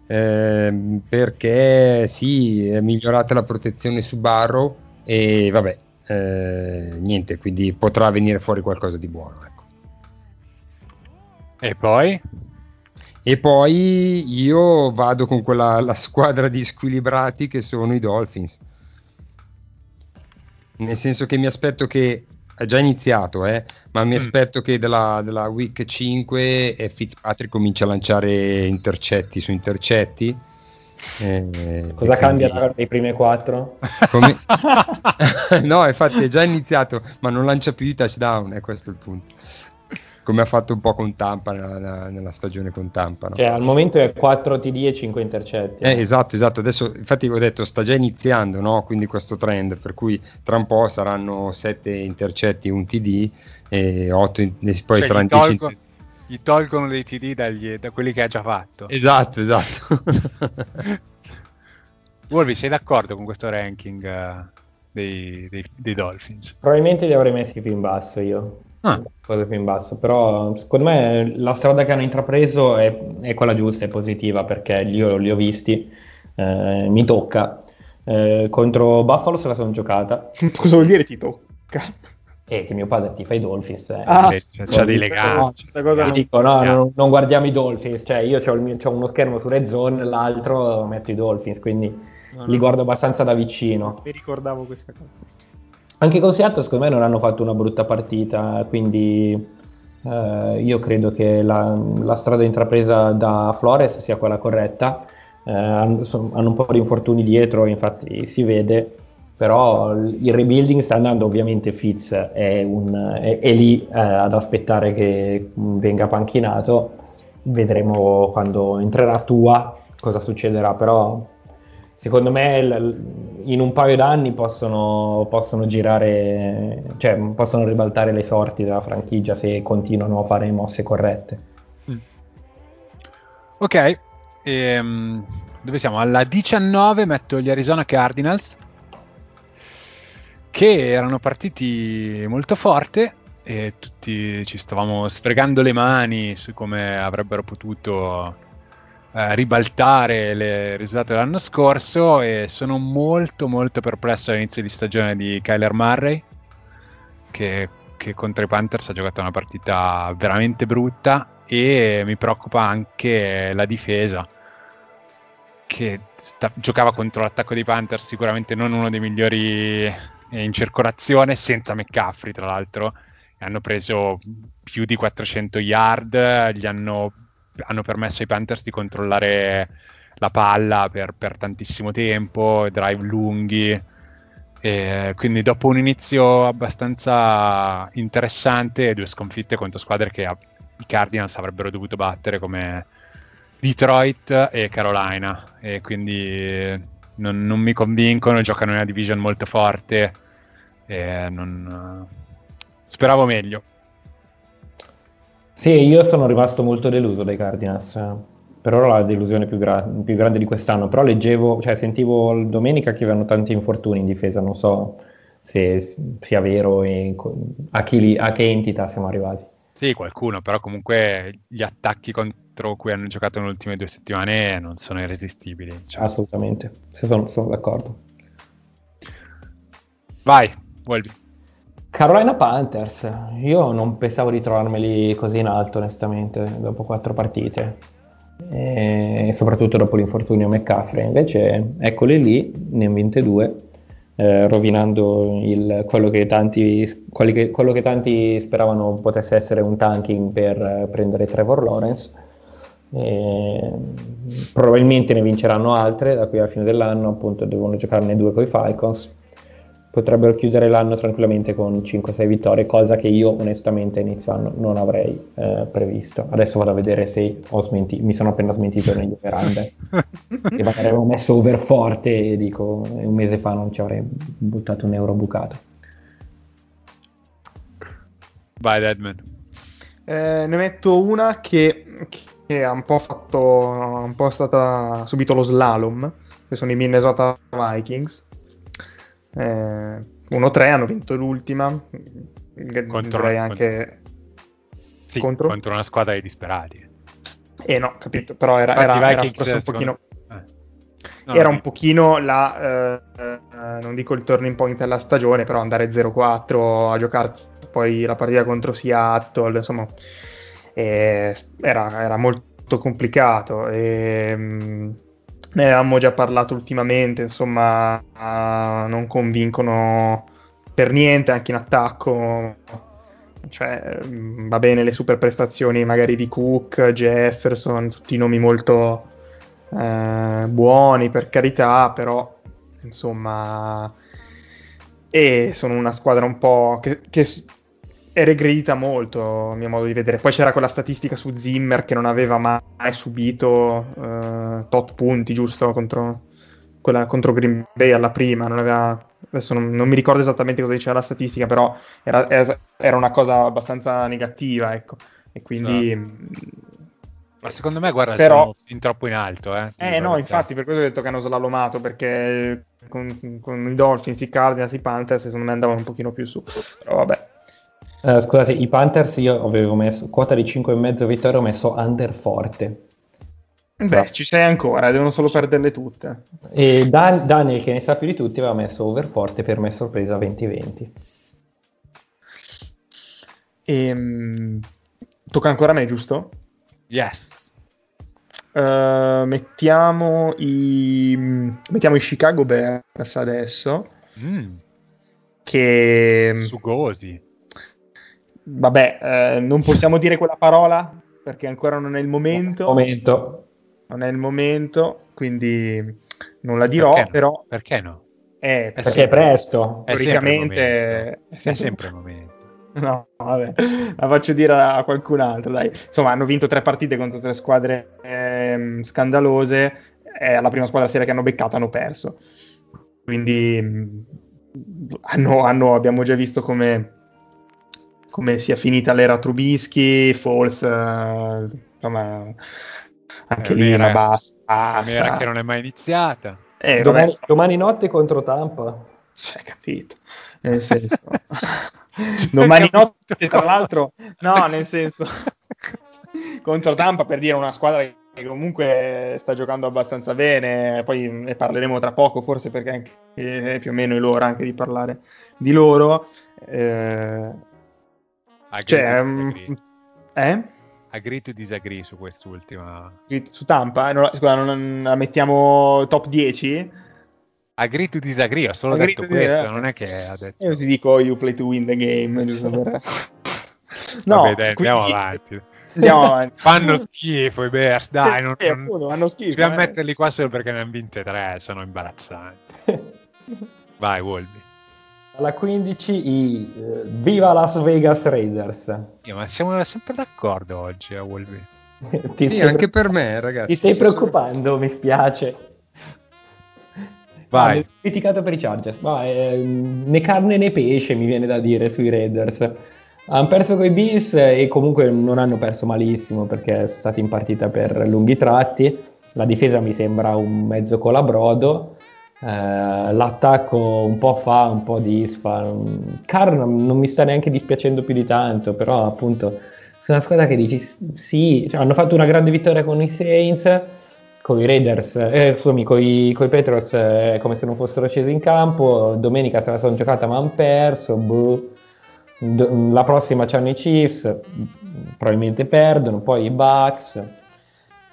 ehm, perché sì, è migliorata la protezione su Barrow e vabbè, eh, niente, quindi potrà venire fuori qualcosa di buono. E poi? E poi io vado con quella la squadra di squilibrati che sono i Dolphins. Nel senso che mi aspetto che è già iniziato, eh, ma mi Mm. aspetto che dalla, dalla week 5 eh, Fitzpatrick cominci a lanciare intercetti su intercetti. eh, Cosa cambia quindi- dai prime quattro? come- no, infatti è già iniziato, ma non lancia più i touchdown, è questo il punto. Come ha fatto un po' con Tampa nella, nella stagione con Tampa. no? Cioè, al momento è 4 TD e 5 intercetti. Eh, esatto, esatto. Adesso, infatti, ho detto, sta già iniziando, no? Quindi questo trend, per cui tra un po' saranno 7 intercetti, un TD e 8 in- e poi Cioè, saranno gli, 10 tolgo- gli tolgono dei TD dagli- da quelli che ha già fatto. Esatto, esatto. Wolvi, sei d'accordo con questo ranking eh, dei, dei- dei Dolphins? Probabilmente li avrei messi più in basso io. Ah. Cosa più in basso, però secondo me la strada che hanno intrapreso è, è quella giusta e positiva perché io li ho visti, eh, mi tocca. Eh, contro Buffalo se la sono giocata Cosa vuol dire ti tocca? e che mio padre ti fa i Dolphins. eh. Ah, Beh, c'ha- c'ha dei legami. No, non- dico no, non, non guardiamo i Dolphins, cioè io ho uno schermo su Red Zone, l'altro metto i Dolphins, quindi no, li no, guardo abbastanza da vicino. Mi ricordavo questa cosa. Anche con Seattle secondo me non hanno fatto una brutta partita, quindi eh, io credo che la, la strada intrapresa da Flores sia quella corretta. Eh, hanno, son- hanno un po' di infortuni dietro, infatti si vede, però il il rebuilding sta andando, ovviamente Fitz è, un- è- è lì eh, ad aspettare che venga panchinato, vedremo quando entrerà Tua cosa succederà, però secondo me l- in un paio d'anni possono, possono girare, cioè possono ribaltare le sorti della franchigia se continuano a fare mosse corrette. Ok, ehm, dove siamo? Alla 19 metto gli Arizona Cardinals che erano partiti molto forte e tutti ci stavamo sfregando le mani su come avrebbero potuto eh, ribaltare le risultati dell'anno scorso e sono molto molto perplesso all'inizio di stagione di Kyler Murray che, che contro i Panthers ha giocato una partita veramente brutta e mi preoccupa anche la difesa che sta- giocava contro l'attacco dei Panthers sicuramente non uno dei migliori in circolazione senza McCaffrey tra l'altro. Hanno preso più di 400 yard gli hanno, hanno permesso ai Panthers di controllare la palla per, per tantissimo tempo drive lunghi e quindi dopo un inizio abbastanza interessante due sconfitte contro squadre che i Cardinals avrebbero dovuto battere come Detroit e Carolina e quindi non, non mi convincono, giocano in una division molto forte non, speravo meglio. Sì, io sono rimasto molto deluso dai Cardinals. Per ora la delusione più, gra- più grande di quest'anno, però leggevo, cioè sentivo domenica che avevano tanti infortuni in difesa, non so se sia vero e a, chi li- a che entità siamo arrivati. Sì, qualcuno, però comunque gli attacchi contro cui hanno giocato nelle ultime due settimane non sono irresistibili. Cioè, Assolutamente, sono, sono d'accordo. Vai, Wolvi. Carolina Panthers, io non pensavo di trovarmeli così in alto onestamente dopo quattro partite, e soprattutto dopo l'infortunio McCaffrey, invece eccoli lì, ne hanno vinte due, eh, rovinando il- quello, che tanti, che- quello che tanti speravano potesse essere un tanking per eh, prendere Trevor Lawrence. E, probabilmente ne vinceranno altre da qui alla fine dell'anno, appunto devono giocarne due con i Falcons potrebbero chiudere l'anno tranquillamente con 5-6 vittorie, cosa che io onestamente inizio anno non avrei eh, previsto. Adesso vado a vedere se ho smenti- mi sono appena smentito negli over-under. e magari avevo messo over forte e dico un mese fa non ci avrei buttato un euro bucato. Vai, Deadman. Eh, ne metto una che, che ha un po' fatto, un po' stata subito lo slalom, che sono i Minnesota Vikings. Eh, 1-3 hanno vinto l'ultima. Contro- Direi anche Sì, contro? contro una squadra di disperati. Eh no, capito, però era, Infatti era, era un secondo- pochino, eh. No, era no, un pochino la, eh, non dico il turning point della stagione, però andare 0-4 a giocare poi la partita contro Seattle, insomma, eh, era, era molto complicato. E, mm, ne avevamo già parlato ultimamente, insomma, non convincono per niente anche in attacco. Cioè, mm, va bene le super prestazioni magari di Cook, Jefferson, tutti nomi molto eh, buoni per carità, però insomma, e sono una squadra un po' che, che è regredita molto, a mio modo di vedere. Poi c'era quella statistica su Zimmer che non aveva mai subito eh, tot punti, giusto, contro, quella, contro Green Bay alla prima, non aveva... Adesso non, non mi ricordo esattamente cosa diceva la statistica, però era, era una cosa abbastanza negativa, ecco. E quindi... Ma secondo me, guarda, Però- fin troppo in alto. Eh, Eh no, infatti per questo ho detto che hanno slalomato, perché con, con i Dolphins, i Cardinals, i Panthers secondo me andavano un pochino più su. Però vabbè. Eh, scusate, i Panthers io avevo messo quota di 5,5 vittorie, ho messo under forte. Beh, ci sei ancora, devono solo perderle tutte. E Dan- Daniel, che ne sa più di tutti, aveva messo over forte per me sorpresa 2020. Ehm, tocca ancora a me, giusto? Yes. Eh, mettiamo, i, mettiamo i Chicago Bears adesso, Mm, che sugosi. Vabbè, eh, non possiamo dire quella parola perché ancora non è il momento. Momento. non è il momento, quindi non la dirò, Perché no? però Perché no? è, Eh Perché sì. è presto. Sempre Teoricamente- è sempre- sempre il momento. No, vabbè, la faccio dire a qualcun altro, dai. Insomma, hanno vinto tre partite contro tre squadre ehm, scandalose, e la prima squadra seria che hanno beccato hanno perso. Quindi mh, hanno- hanno- abbiamo già visto come, come sia finita l'era Trubisky, Falls, eh, insomma, anche Eh, lì una basta. Mera che non è mai iniziata. Eh, vabbè, Domani, domani notte contro Tampa. cioè, capito. Nel senso, domani notte, tra l'altro, no, nel senso, contro Tampa per dire una squadra che comunque sta giocando abbastanza bene. Poi ne parleremo tra poco, forse perché anche, è più o meno è l'ora anche di parlare di loro. Eh, Agree cioè, to disagree. eh? Agree to disagree su quest'ultima. Su Tampa, eh, non la, scusa, non la mettiamo top 10? Agree to disagree, ho solo Agree detto to questo, disagree. non è che ha detto... Io ti dico you play to win the game, giusto per... No, Vabbè, dai, andiamo quindi- avanti. Andiamo avanti. Fanno schifo i Bears, dai, non, Eh, appunto, fanno schifo. dobbiamo eh. metterli qua solo perché ne hanno vinte tre, sono imbarazzanti. Vai, Wolby. Alla 15 i eh, Viva Las Vegas Raiders. Ma siamo sempre d'accordo oggi a Wolby. ti, Sì, anche per me, ragazzi. ti stai Ci sono- preoccupando, mi spiace. Vai. Ah, criticato per i Chargers, ma ehm, né carne né pesce mi viene da dire sui Raiders. Hanno perso coi Bills e comunque non hanno perso malissimo perché sono stati in partita per lunghi tratti. La difesa mi sembra un mezzo colabrodo. Eh, l'attacco un po' fa, un po' disfa. Carr non, non mi sta neanche dispiacendo più di tanto, però appunto sono una squadra che dici sì, cioè, hanno fatto una grande vittoria con i Saints, con i Raiders, eh, scusami, con i, Patriots eh, come se non fossero scesi in campo, domenica se la sono giocata ma hanno perso, boh. La prossima c'hanno i Chiefs, probabilmente perdono, poi i Bucks,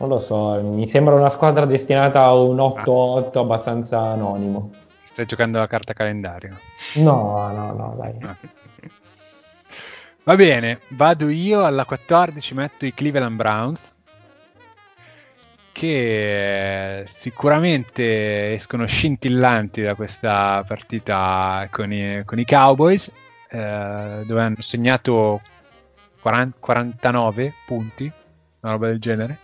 non lo so, mi sembra una squadra destinata a un 8-8 abbastanza anonimo. Stai giocando la carta calendario. No, no, no, dai. Ah. Va bene, vado io alla 14, metto i Cleveland Browns che sicuramente escono scintillanti da questa partita con i, con i Cowboys eh, dove hanno segnato 40 49 punti, una roba del genere.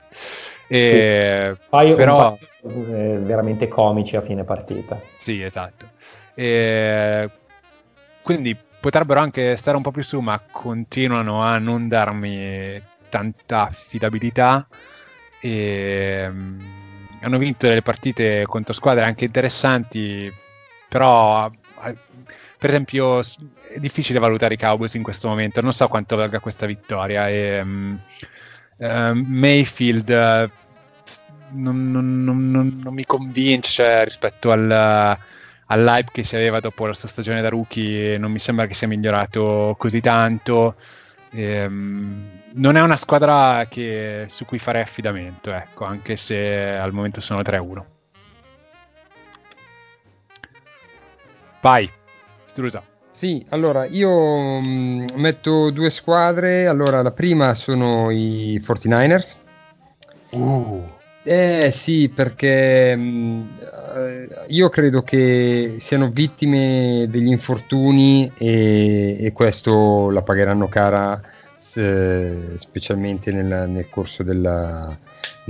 E, Paio, però- un paio, eh, veramente comici a fine partita. Sì, esatto. E quindi potrebbero anche stare un po' più su, ma continuano a non darmi tanta affidabilità. E, um, hanno vinto delle partite contro squadre anche interessanti, però per esempio è difficile valutare i Cowboys in questo momento, non so quanto valga questa vittoria. E, uh, Mayfield uh, non, non, non, non, mi convince cioè, rispetto al all'hype che si aveva dopo la sua stagione da rookie non mi sembra che sia migliorato così tanto. Ehm, non è una squadra che, su cui fare affidamento, ecco, anche se al momento sono 3-1. Vai, Strusa. Sì, allora io mh, mm, metto due squadre. Allora, la prima sono i 49ers. Uh. Eh sì, perché mh, mm, eh, io credo che siano vittime degli infortuni e, e questo la pagheranno cara eh, specialmente nel, nel corso della,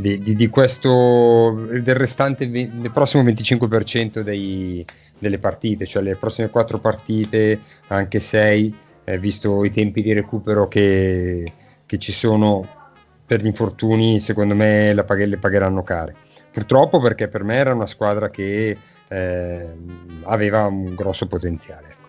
di, di, di, questo del restante del prossimo 25% dei, delle partite, cioè le prossime 4 partite, anche 6, eh, visto i tempi di recupero che, che ci sono per gli infortuni, secondo me pag- le pagheranno care. Purtroppo perché per me era una squadra che eh, aveva un grosso potenziale. Ecco.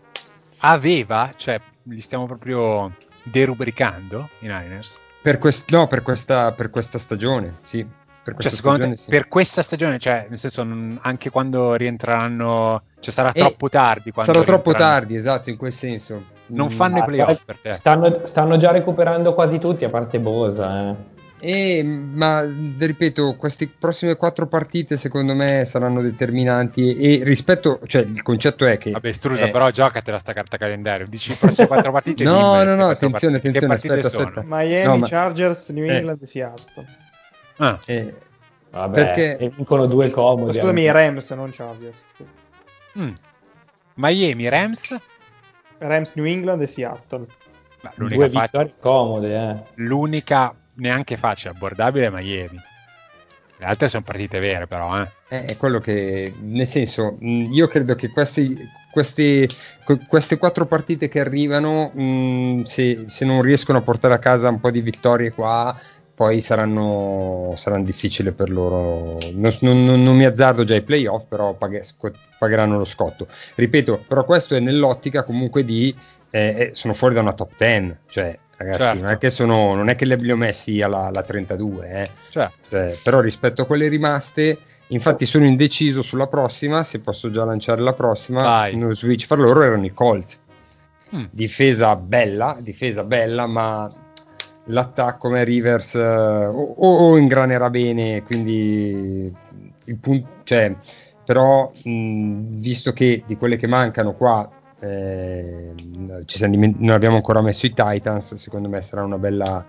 Aveva? Cioè, li stiamo proprio derubricando i Niners? Per, quest- no, per, questa, per questa stagione, sì. Per cioè, questa, cioè, stagione, te, sì. per questa stagione, cioè, nel senso, non, anche quando rientreranno, cioè, sarà eh, troppo tardi. Sarà troppo tardi, esatto, in quel senso. Non fanno mm, i playoff per te. Stanno, stanno, già recuperando quasi tutti, a parte Bosa. Eh. E, ma ripeto, queste prossime quattro partite secondo me saranno determinanti e rispetto, cioè il concetto è che... Vabbè, Strusa, eh, però giocatela sta carta calendario, dici le prossime quattro partite. no, no, no, attenzione, attenzione, aspetta, aspetta. Miami, no, ma... Chargers, New eh. England eh. e Seattle. Ah. Eh, Vabbè, perché... e vincono due comodi. Scusami, i Rams, non Chargers. Mm. Miami, Rams? Rams, New England e Seattle. Beh, due vittorie comode, eh. L'unica neanche facile, abbordabile Miami. Le altre sono partite vere, però. Eh. eh. È quello che, nel senso, io credo che questi, questi, queste quattro partite che arrivano, mh, se, se, non riescono a portare a casa un po' di vittorie qua, poi saranno, saranno difficili per loro. Non, non, non, mi azzardo già ai playoff, però paghe, pagheranno lo scotto. Ripeto, però questo è nell'ottica comunque di... Eh, eh sono fuori da una top 10, cioè ragazzi, certo. non, è che sono, non è che li ho messi alla, alla 32, eh. certo. cioè, però rispetto a quelle rimaste, infatti sono indeciso sulla prossima, se posso già lanciare la prossima, Vai. uno switch per loro erano i Colt. Mm. Difesa bella, difesa bella, ma l'attacco come Rivers uh, o, o, ingranerà bene, quindi il punto, cioè, però mh, visto che di quelle che mancano qua eh, diment- non abbiamo ancora messo i Titans, secondo me sarà una bella,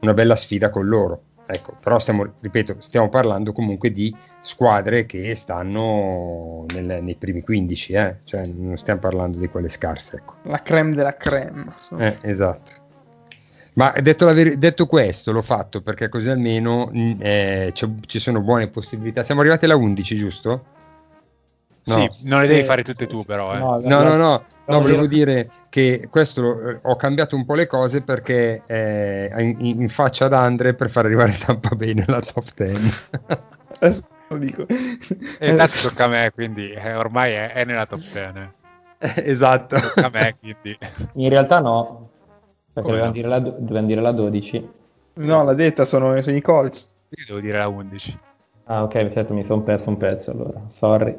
una bella sfida con loro. Ecco, però stiamo, ripeto, stiamo parlando comunque di squadre che stanno nel, nei primi 15, eh? cioè non stiamo parlando di quelle scarse. Ecco. La creme della creme. Eh, esatto. Ma detto, ver- detto, questo, l'ho fatto perché così almeno mm, eh, ci sono buone possibilità. Siamo arrivati alla 11, giusto? No, sì, non le devi fare tutte tu, però. Eh. No, no, no, no, no, volevo dire che questo eh, ho cambiato un po' le cose perché eh, in, in, faccia ad Andre per far arrivare Tampa Bay nella top 10. lo dico. E adesso tocca a me, quindi eh, ormai è, è, nella top 10. esatto. Tocca a me, quindi. In realtà no, perché dovevano dire, la, dovevano dire la 12. No, l'ha detta, sono, sono i Colts. Io devo dire la 11. Ah, ok, mi sono perso un pezzo allora. Sorry.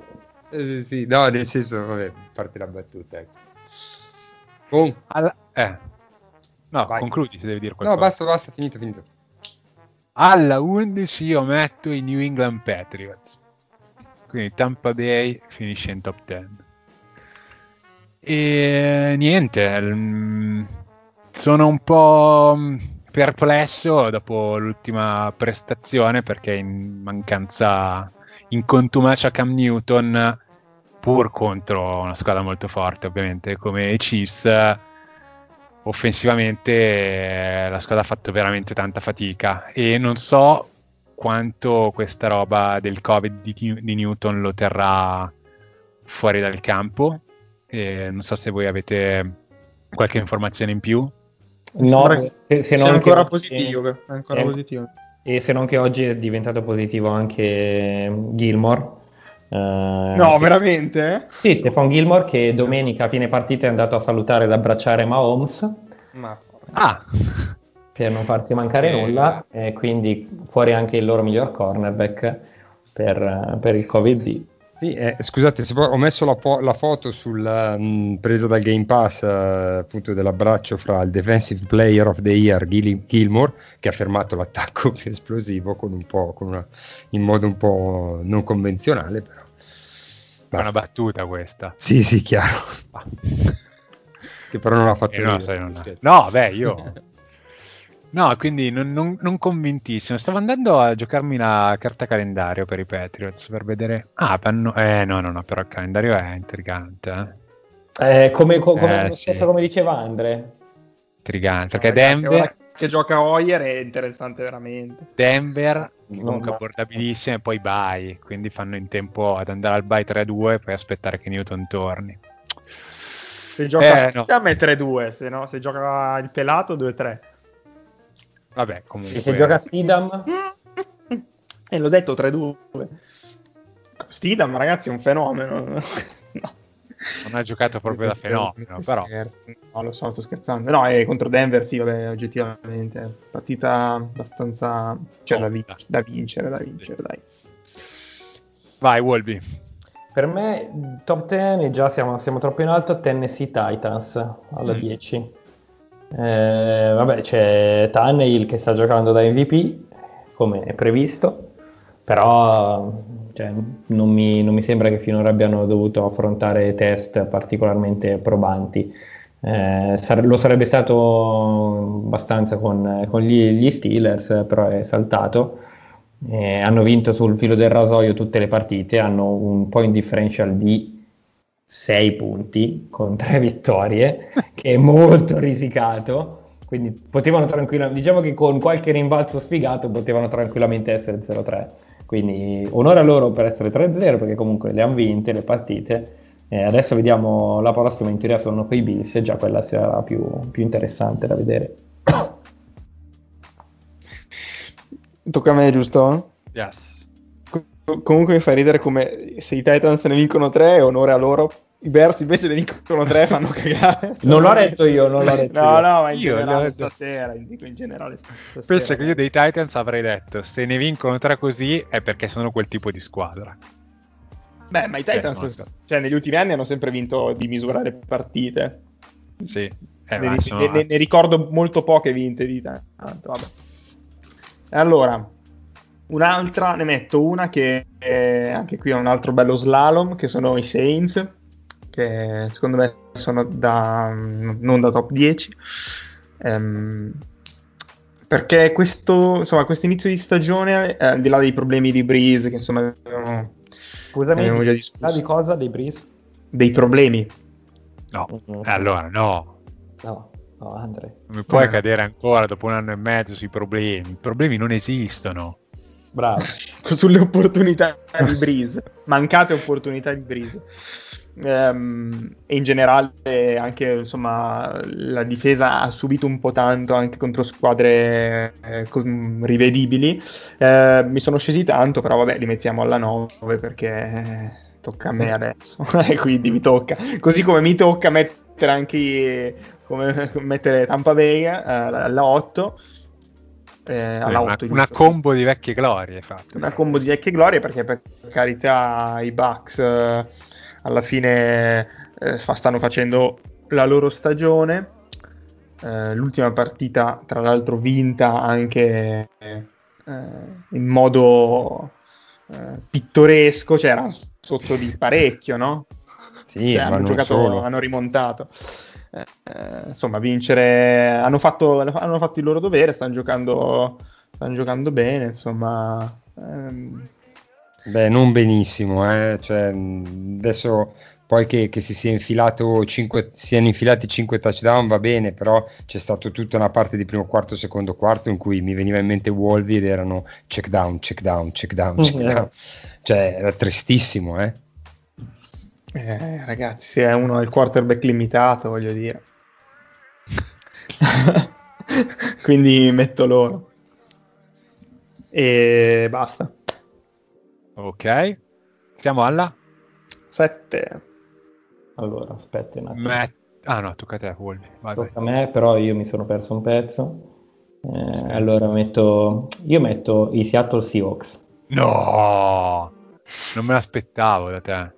Eh, sì, no, nel senso, vabbè, parte la battuta. Ecco. Oh. Alla... Eh. No, Vai. concludi se devi dire qualcosa. No, basta, basta, finito, finito. Alla 11 io metto i New England Patriots. Quindi Tampa Bay finisce in top 10. E niente, sono un po' perplesso dopo l'ultima prestazione perché in mancanza in contumacia Cam Newton, pur contro una squadra molto forte, ovviamente, come i Chiefs, offensivamente eh, la squadra ha fatto veramente tanta fatica e non so quanto questa roba del Covid di, di Newton lo terrà fuori dal campo. E non so se voi avete Qualche informazione in più? No, se, se non ancora che- positivo. È ancora eh, positivo. E se non che oggi è diventato positivo anche Gilmore. eh, No, che- veramente? Sì, Stefan Gilmore che domenica a fine partita è andato a salutare ed abbracciare Mahomes Ma Ah, per non farsi mancare Eh. nulla e quindi fuori anche il loro miglior cornerback per, per il Covid. Sì, eh, scusate, ho messo la, po- la foto sul, mh, presa dal Game Pass eh, appunto dell'abbraccio fra il Defensive Player of the Year Gil- Gilmore che ha fermato l'attacco più esplosivo con un po', con una- in modo un po' non convenzionale però. è una battuta questa. Sì, sì, chiaro. che però non ha fatto Eh, no, sai, non- no, beh, io... No, quindi non, non- non convintissimo. Stavo andando a giocarmi la carta calendario per i Patriots per vedere. Ah, panno- eh, no, no, no, però il calendario è intrigante. Eh? Eh, come, co- come, Eh, sì. stesso come diceva Andre. Intrigante. Perché Ragazzi, Denver, che gioca Hoyer è interessante veramente. Denver comunque abbordabilissimo e poi bye. Quindi fanno in tempo ad andare al bye 3-2 e poi aspettare che Newton torni. Se gioca Eh, no. Stiam è 3-2, se no, se gioca il pelato 2-3. Vabbè, comunque. E se gioca Stidham, E l'ho detto 3-2. Stidham, ragazzi, è un fenomeno. no. Non ha giocato proprio da fenomeno, però. No, lo so, sto scherzando. No, è contro Denver, sì, vabbè, oggettivamente. Partita abbastanza... Cioè, da, vin- da vincere, da vincere, dai. Vai, Wolby. per me top 10 e già siamo, siamo troppo in alto, Tennessee Titans alla Mm. 10. Eh, vabbè, c'è Tannehill che sta giocando da MVP, come è previsto, però cioè, non, mi, non mi sembra che finora abbiano dovuto affrontare test particolarmente probanti. Eh, sare- lo sarebbe stato abbastanza con, con gli, gli Steelers, però è saltato. Eh, hanno vinto sul filo del rasoio tutte le partite, hanno un point differential di 6 punti con 3 vittorie, che è molto risicato. Quindi potevano tranquillamente, diciamo che con qualche rimbalzo sfigato potevano tranquillamente essere 0-3. Quindi onore a loro per essere 3-0 perché comunque le hanno vinte le partite. Eh, adesso vediamo la prossima, in teoria sono quei Bills e già quella sarà più, più interessante da vedere. Tocca a me, giusto? Yes. Co- comunque mi fa ridere come se i Titans ne vincono 3, onore a loro. I Bears invece ne vincono 3 fanno cagare. Non l'ho detto io, non l'ho detto No, io. no, ma in Io, generale stasera, dico in generale stasera. Penso che io dei Titans avrei detto se ne vincono tre così è perché sono quel tipo di squadra. Beh, ma i Titans, Eh, sono- cioè, negli ultimi anni hanno sempre vinto di misura le partite. Sì. Eh, ne, sono- ne- ne- ne ricordo molto poche vinte di tanto. Vabbè. Allora, un'altra, ne metto una che è, anche qui è un altro bello slalom, che sono i Saints, che secondo me sono da, non da top 10. Ehm, perché questo, insomma, questo inizio di stagione, eh, al di là dei problemi di Breeze, che insomma avevamo, Scusami, abbiamo già discusso, di cosa? Dei Breeze? dei problemi. No, Eh, allora no. No, no, Andre. Non mi puoi Eh. cadere ancora dopo un anno e mezzo sui problemi. I problemi non esistono. Bravo. sulle opportunità di Breeze, mancate opportunità di Breeze. Ehm, e in generale anche insomma la difesa ha subito un po' tanto anche contro squadre eh, rivedibili. Eh, mi sono scesi tanto, però vabbè, li mettiamo alla 9 perché eh, tocca a me adesso. e quindi mi tocca. Così come mi tocca mettere anche come mettere Tampa Bay eh, alla 8. Eh, alla una, 8 una combo di vecchie glorie hai fatto. una combo di vecchie glorie perché per carità i Bucks eh, alla fine eh, stanno facendo la loro stagione Eh, l'ultima partita tra l'altro vinta anche eh, in modo eh, pittoresco cioè erano sotto di parecchio no? Sì, Cioè, hanno giocato solo. hanno rimontato Eh, insomma vincere hanno fatto, hanno fatto il loro dovere stanno giocando stanno giocando bene insomma ehm, Beh, non benissimo, eh. Cioè, adesso poi che, che si sia infilato cinque, siano infilati 5 touchdown va bene, però c'è stata tutta una parte di primo quarto, secondo quarto in cui mi veniva in mente Wolvi ed erano check down, check down, check down, check Mm, down. Cioè, era tristissimo, eh. Eh, ragazzi se uno ha il quarterback limitato voglio dire Quindi metto loro. E basta. Ok. Siamo alla 7. Allora, aspetta un attimo. Met- Ah no, tocca a te. Vai, vai. Tocca a me, però io mi sono perso un pezzo. Eh, Sì. Allora metto, io metto i Seattle Seahawks. No! Non me l'aspettavo da te.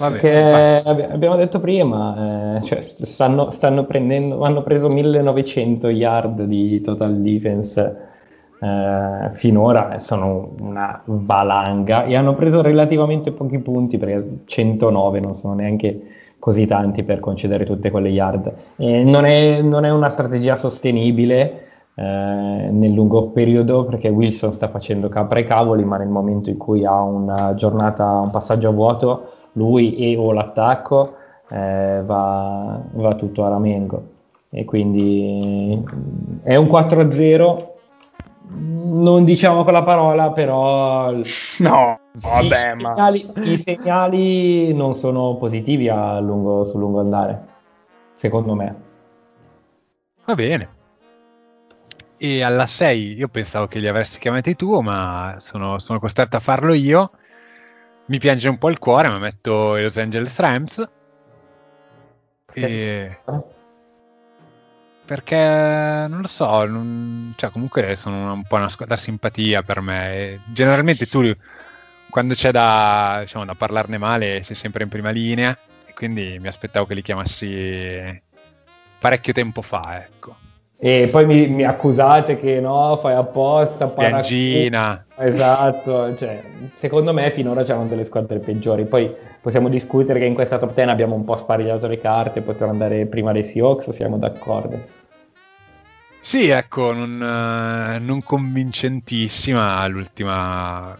Vabbè, abbi- abbiamo detto prima, eh, cioè, st- stanno, stanno prendendo, hanno preso 1900 yard di total defense eh, finora, sono una valanga e hanno preso relativamente pochi punti perché 109 non sono neanche così tanti per concedere tutte quelle yard. E non è, non è una strategia sostenibile eh, nel lungo periodo perché Wilson sta facendo capra e cavoli, ma nel momento in cui ha una giornata, un passaggio a vuoto, lui e o l'attacco eh, va, va tutto a ramengo. E quindi è un 4-0. Non diciamo quella parola, però No, vabbè, i, ma... segnali, i segnali non sono positivi a lungo, sul lungo andare, secondo me. Va bene. E alla 6 io pensavo che li avresti chiamati tu, ma sono, sono costretto a farlo io. Mi piange un po' il cuore, ma metto i Los Angeles Rams. E... Perché non lo so, non- cioè comunque sono un po' una squadra simpatia per me. E generalmente tu, quando c'è da, diciamo, da parlarne male, sei sempre in prima linea. E quindi mi aspettavo che li chiamassi parecchio tempo fa, ecco. E poi mi, mi accusate che no, fai apposta, para- Piangina. Esatto, cioè, secondo me finora c'erano delle squadre peggiori. Poi possiamo discutere che in questa top 10 abbiamo un po' sparigliato le carte, potevano andare prima dei Seahawks, siamo d'accordo. Sì, ecco, non, eh, non convincentissima l'ultima.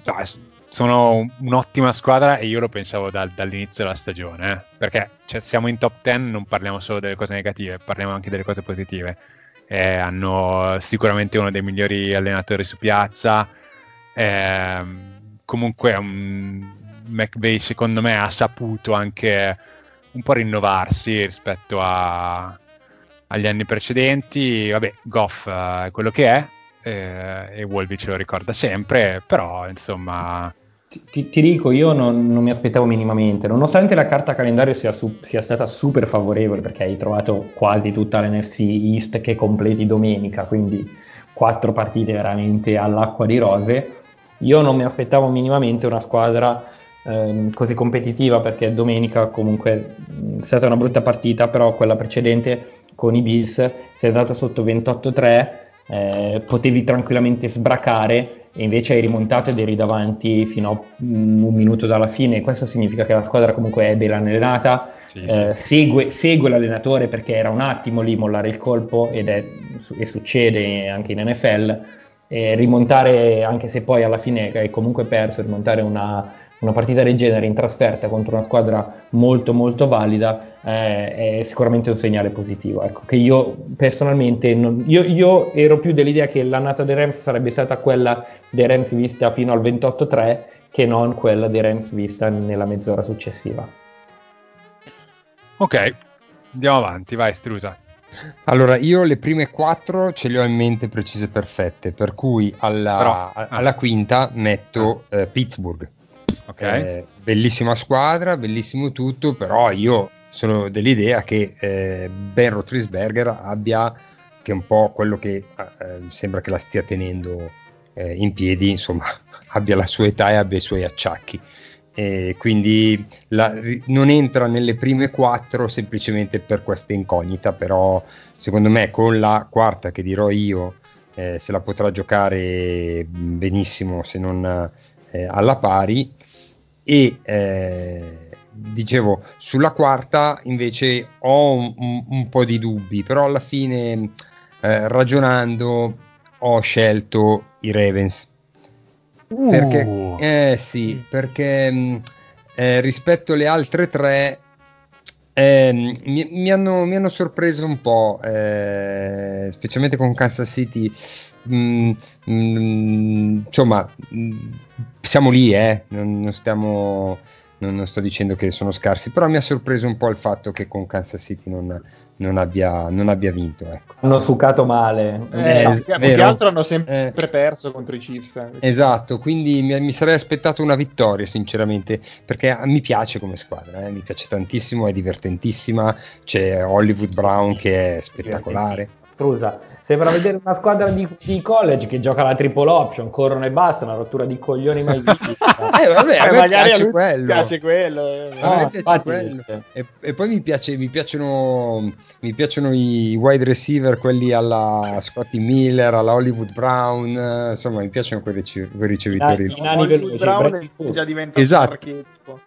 sono un- un'ottima squadra e io lo pensavo dal- dall'inizio della stagione, eh, perché cioè, siamo in top 10, non parliamo solo delle cose negative, parliamo anche delle cose positive. Eh, hanno sicuramente uno dei migliori allenatori su piazza. ehm, comunque, um, McVay, secondo me, ha saputo anche un po' rinnovarsi rispetto a- agli anni precedenti. Vabbè, Goff eh, è quello che è. eh, e Wolby ce lo ricorda sempre, però insomma, Ti, ti- dico, io non, non mi aspettavo minimamente, nonostante la carta calendario sia, su- sia stata super favorevole, perché hai trovato quasi tutta l'NFC East che completi domenica, quindi quattro partite veramente all'acqua di rose. Io non mi aspettavo minimamente una squadra ehm, così competitiva, perché domenica comunque è stata una brutta partita, però quella precedente con i Bills sei andato sotto 28-3, eh, potevi tranquillamente sbracare e invece hai rimontato ed eri davanti fino a un minuto dalla fine. Questo significa che la squadra comunque è ben allenata, sì, eh, sì. segue, segue l'allenatore perché era un attimo lì mollare il colpo ed è, e succede anche in NFL. E rimontare, anche se poi alla fine hai comunque perso, rimontare una, una partita del genere in trasferta contro una squadra molto molto valida eh, è sicuramente un segnale positivo. Ecco, che io personalmente non- io, io ero più dell'idea che l'annata dei Rams sarebbe stata quella dei Rams vista fino al 28-3 che non quella dei Rams vista nella mezz'ora successiva. Ok, andiamo avanti, vai, Strusa. Allora, io le prime quattro ce le ho in mente precise e perfette, per cui alla, Però- ah. alla quinta metto eh, Pittsburgh. Ok, Eh, bellissima squadra, bellissimo tutto, però io sono dell'idea che eh, Ben Roethlisberger abbia, che è un po' quello che eh, sembra che la stia tenendo eh, in piedi, insomma, abbia la sua età e abbia i suoi acciacchi. E quindi la- non entra nelle prime quattro semplicemente per questa incognita, però secondo me con la quarta che dirò io eh, se la potrà giocare benissimo se non eh, alla pari e eh, dicevo sulla quarta invece ho un, un- un po' di dubbi però alla fine eh, ragionando ho scelto i Ravens perché Uh. eh sì perché eh, rispetto alle altre tre ehm, mi, mi hanno, mi hanno sorpreso un po' eh, specialmente con Kansas City Mm, mm, insomma, mm, siamo lì, eh, non, non stiamo non, non, sto dicendo che sono scarsi, però mi ha sorpreso un po' il fatto che con Kansas City non, non, abbia, non abbia, vinto. Ecco. Hanno succato male. Eh, eh, più che altro hanno sempre eh, perso contro i Chiefs. Eh. Esatto, quindi mi, mi, sarei aspettato una vittoria, sinceramente, perché mi piace come squadra, eh, mi piace tantissimo, è divertentissima, c'è Hollywood Brown che è spettacolare. Strusa. Sembra vedere una squadra di, di, college che gioca la triple option, corrono e basta, una rottura di coglioni mai vista. eh, vabbè, a me piace quello. piace quello. Eh. No, a me piace quello. E, e, poi mi, piace, mi, piacciono, mi piacciono i wide receiver, quelli alla Scotty Miller, alla Hollywood Brown, insomma mi piacciono quei, ricev- quei ricevitori. I, i nani Brown è già diventato esatto. un archetipo.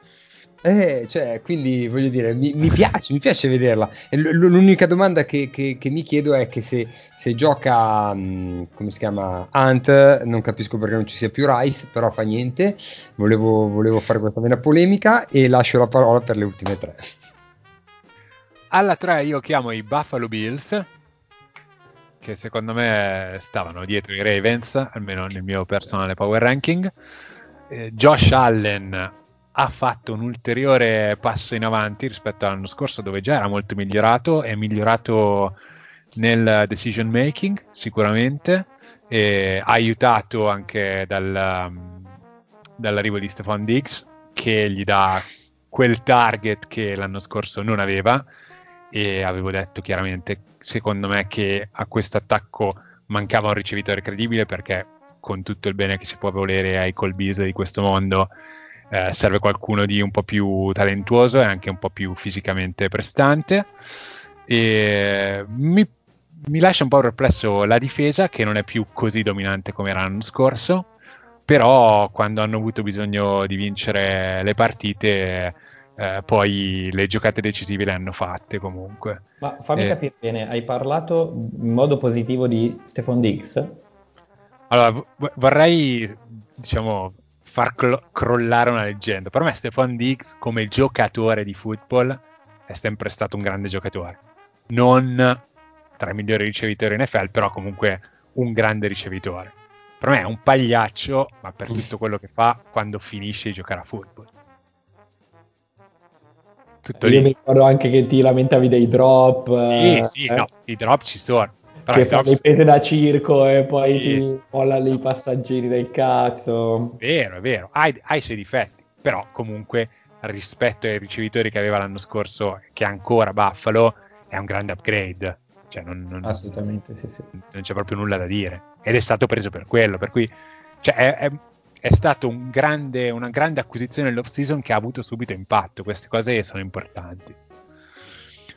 Eh, cioè, quindi voglio dire, mi, mi, piace, mi piace vederla. L- l'unica domanda che, che, che, mi chiedo è che se, se gioca, mh, come si chiama, Hunt, non capisco perché non ci sia più Rice, però fa niente. Volevo, volevo fare questa vena polemica e lascio la parola per le ultime tre. Alla 3 io chiamo i Buffalo Bills, che secondo me stavano dietro i Ravens, almeno nel mio personale power ranking. Eh, Josh Allen ha fatto un ulteriore passo in avanti rispetto all'anno scorso dove già era molto migliorato, è migliorato nel decision making sicuramente, aiutato anche dal, dall'arrivo di Stefan Diggs che gli dà quel target che l'anno scorso non aveva e avevo detto chiaramente secondo me che a questo attacco mancava un ricevitore credibile perché con tutto il bene che si può volere ai Colbis di questo mondo eh, serve qualcuno di un po' più talentuoso e anche un po' più fisicamente prestante. E mi, mi lascia un po' perplesso la difesa che non è più così dominante come era l'anno scorso, però quando hanno avuto bisogno di vincere le partite eh, poi le giocate decisive le hanno fatte comunque. Ma fammi eh, capire bene, hai parlato in modo positivo di Stefan Diggs? Allora, v- vorrei diciamo far cl- crollare una leggenda. Per me Stefan Diggs come giocatore di football è sempre stato un grande giocatore. Non tra i migliori ricevitori in NFL, però comunque un grande ricevitore. Per me è un pagliaccio, ma per mm. tutto quello che fa quando finisce di giocare a football. Tutto Io lì. mi ricordo anche che ti lamentavi dei drop. Sì, eh, sì, eh? no, i drop ci sono però che fa le pese da circo e poi yes. ti molla lì i passaggeri del cazzo. Vero, è vero, hai, hai i suoi difetti, però comunque rispetto ai ricevitori che aveva l'anno scorso, che ancora Buffalo, è un grande upgrade. Cioè non, non, Assolutamente, sì, sì. Non c'è proprio nulla da dire. Ed è stato preso per quello, per cui cioè, è, è, è stato un grande, una grande acquisizione nell'off season che ha avuto subito impatto. Queste cose sono importanti.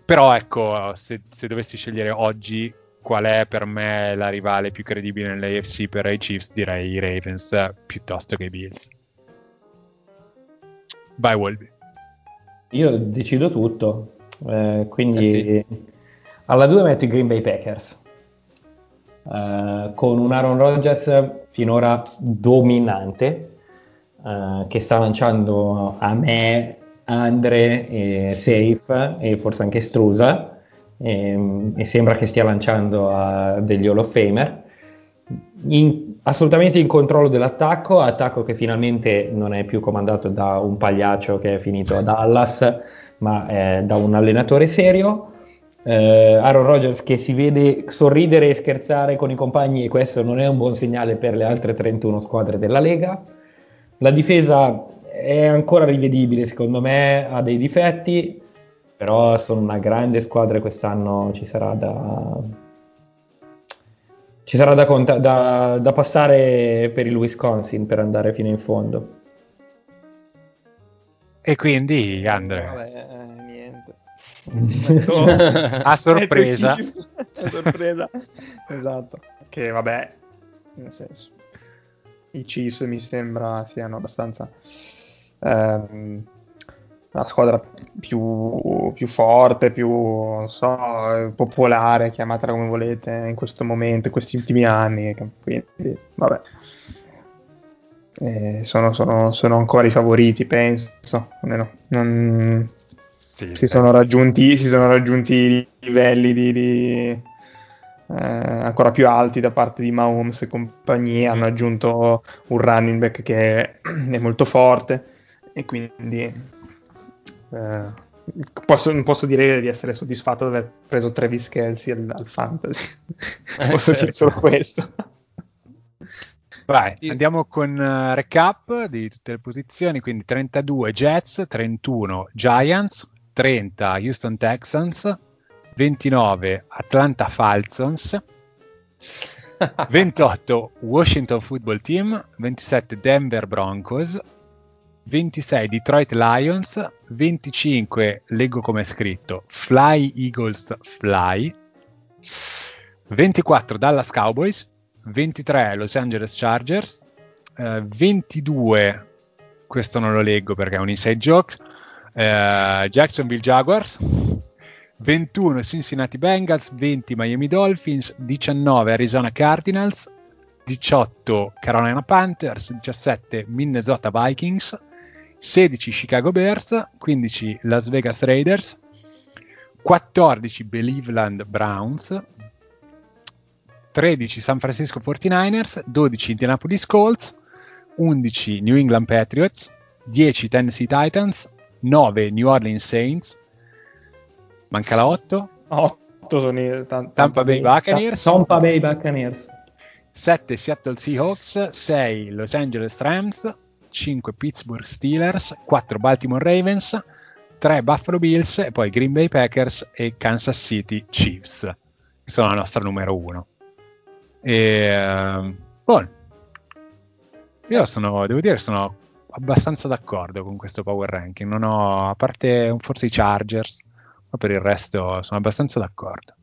Però ecco, se, se dovessi scegliere oggi qual è per me la rivale più credibile nell'AFC per i Chiefs, direi i Ravens piuttosto che i Bills. Vai Wolby. Io decido tutto, eh, quindi eh sì. alla 2 metto i Green Bay Packers. Uh, con un Aaron Rodgers finora dominante uh, che sta lanciando a me, Andre, e Safe e forse anche Strusa e, ehm, e sembra che stia lanciando a degli Hall of Famer. In, assolutamente in controllo dell'attacco, attacco che finalmente non è più comandato da un pagliaccio che è finito a Dallas, ma è da un allenatore serio. Eh, Aaron Rodgers che si vede sorridere e scherzare con i compagni e questo non è un buon segnale per le altre 31 squadre della Lega. La difesa è ancora rivedibile, secondo me ha dei difetti, però sono una grande squadra e quest'anno ci sarà da, ci sarà da, conta- da, da, passare per il Wisconsin per andare fino in fondo. E quindi, Andre? Vabbè, eh, niente. a sorpresa. a sorpresa. esatto. Che vabbè, nel senso, i Chiefs mi sembra siano abbastanza... Ehm, la squadra più, più, forte, più non so, popolare, chiamatela come volete, in questo momento, in questi ultimi anni. Quindi, vabbè. Eh, sono, sono, sono, ancora i favoriti, penso. Almeno. Non, sì, si, sono raggiunti, si, sono raggiunti, livelli di, di eh, ancora più alti da parte di Mahomes e compagnia. Hanno aggiunto un running back che è molto forte e quindi eh, posso, non posso dire di essere soddisfatto di aver preso Travis Kelsey al, al fantasy. posso dire solo questo. Vai, andiamo con uh, recap di tutte le posizioni, quindi 32 Jets, 31 Giants, 30 Houston Texans, 29 Atlanta Falcons, 28 Washington Football Team, 27 Denver Broncos, 26 Detroit Lions, 25 leggo come è scritto Fly Eagles Fly, 24 Dallas Cowboys, 23 Los Angeles Chargers, eh, 22 questo non lo leggo perché è un inside joke, eh, Jacksonville Jaguars, 21 Cincinnati Bengals, 20 Miami Dolphins, 19 Arizona Cardinals, 18 Carolina Panthers, 17 Minnesota Vikings, 16 Chicago Bears, 15 Las Vegas Raiders, 14 Cleveland Browns, 13 San Francisco 49ers, 12 Indianapolis Colts, 11 New England Patriots, 10 Tennessee Titans, 9 New Orleans Saints, manca la 8, 8 sono i Tampa, Tampa Bay Buccaneers, Tampa Bay Buccaneers, 7 Seattle Seahawks, 6 Los Angeles Rams, 5 Pittsburgh Steelers, 4 Baltimore Ravens, 3 Buffalo Bills e poi Green Bay Packers e Kansas City Chiefs, che sono la nostra numero 1. E, buono. Io sono, devo dire, sono abbastanza d'accordo con questo power ranking. Non ho, a parte forse i Chargers, ma per il resto sono abbastanza d'accordo.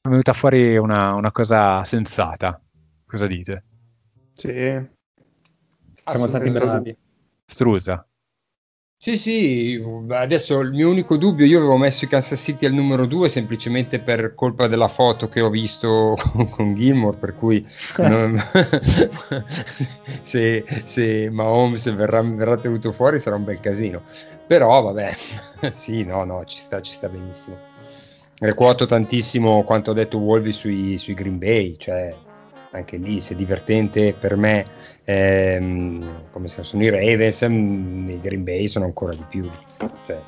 È venuta fuori una, una cosa sensata. Cosa dite? Sì. Siamo stati bravi. Strusa. Sì, sì, adesso il mio unico dubbio, io avevo messo i Kansas City al numero 2 semplicemente per colpa della foto che ho visto con, con Gilmore, per cui non, se, se Mahomes verrà, verrà, tenuto fuori sarà un bel casino. Però vabbè, sì, no, no, ci sta, ci sta benissimo. Recuoto tantissimo quanto ha detto Wolvi sui, sui Green Bay, cioè anche lì se divertente per me ehm, come se sono i Ravens, ehm, i Green Bay sono ancora di più. Cioè.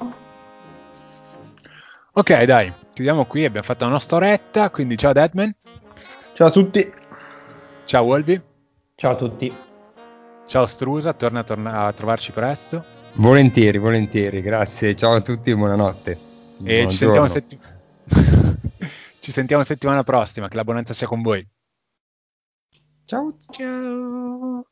Ok, dai, chiudiamo qui, abbiamo fatto la nostra oretta, quindi ciao Deadman. Ciao a tutti. Ciao Wolby. Ciao a tutti. Ciao Strusa, torna, torna a trovarci presto. Volentieri, volentieri, grazie. Ciao a tutti e buonanotte. E ci sentiamo, setti- ci sentiamo settimana prossima, che l'abbonanza sia con voi. Ciao. Ciao.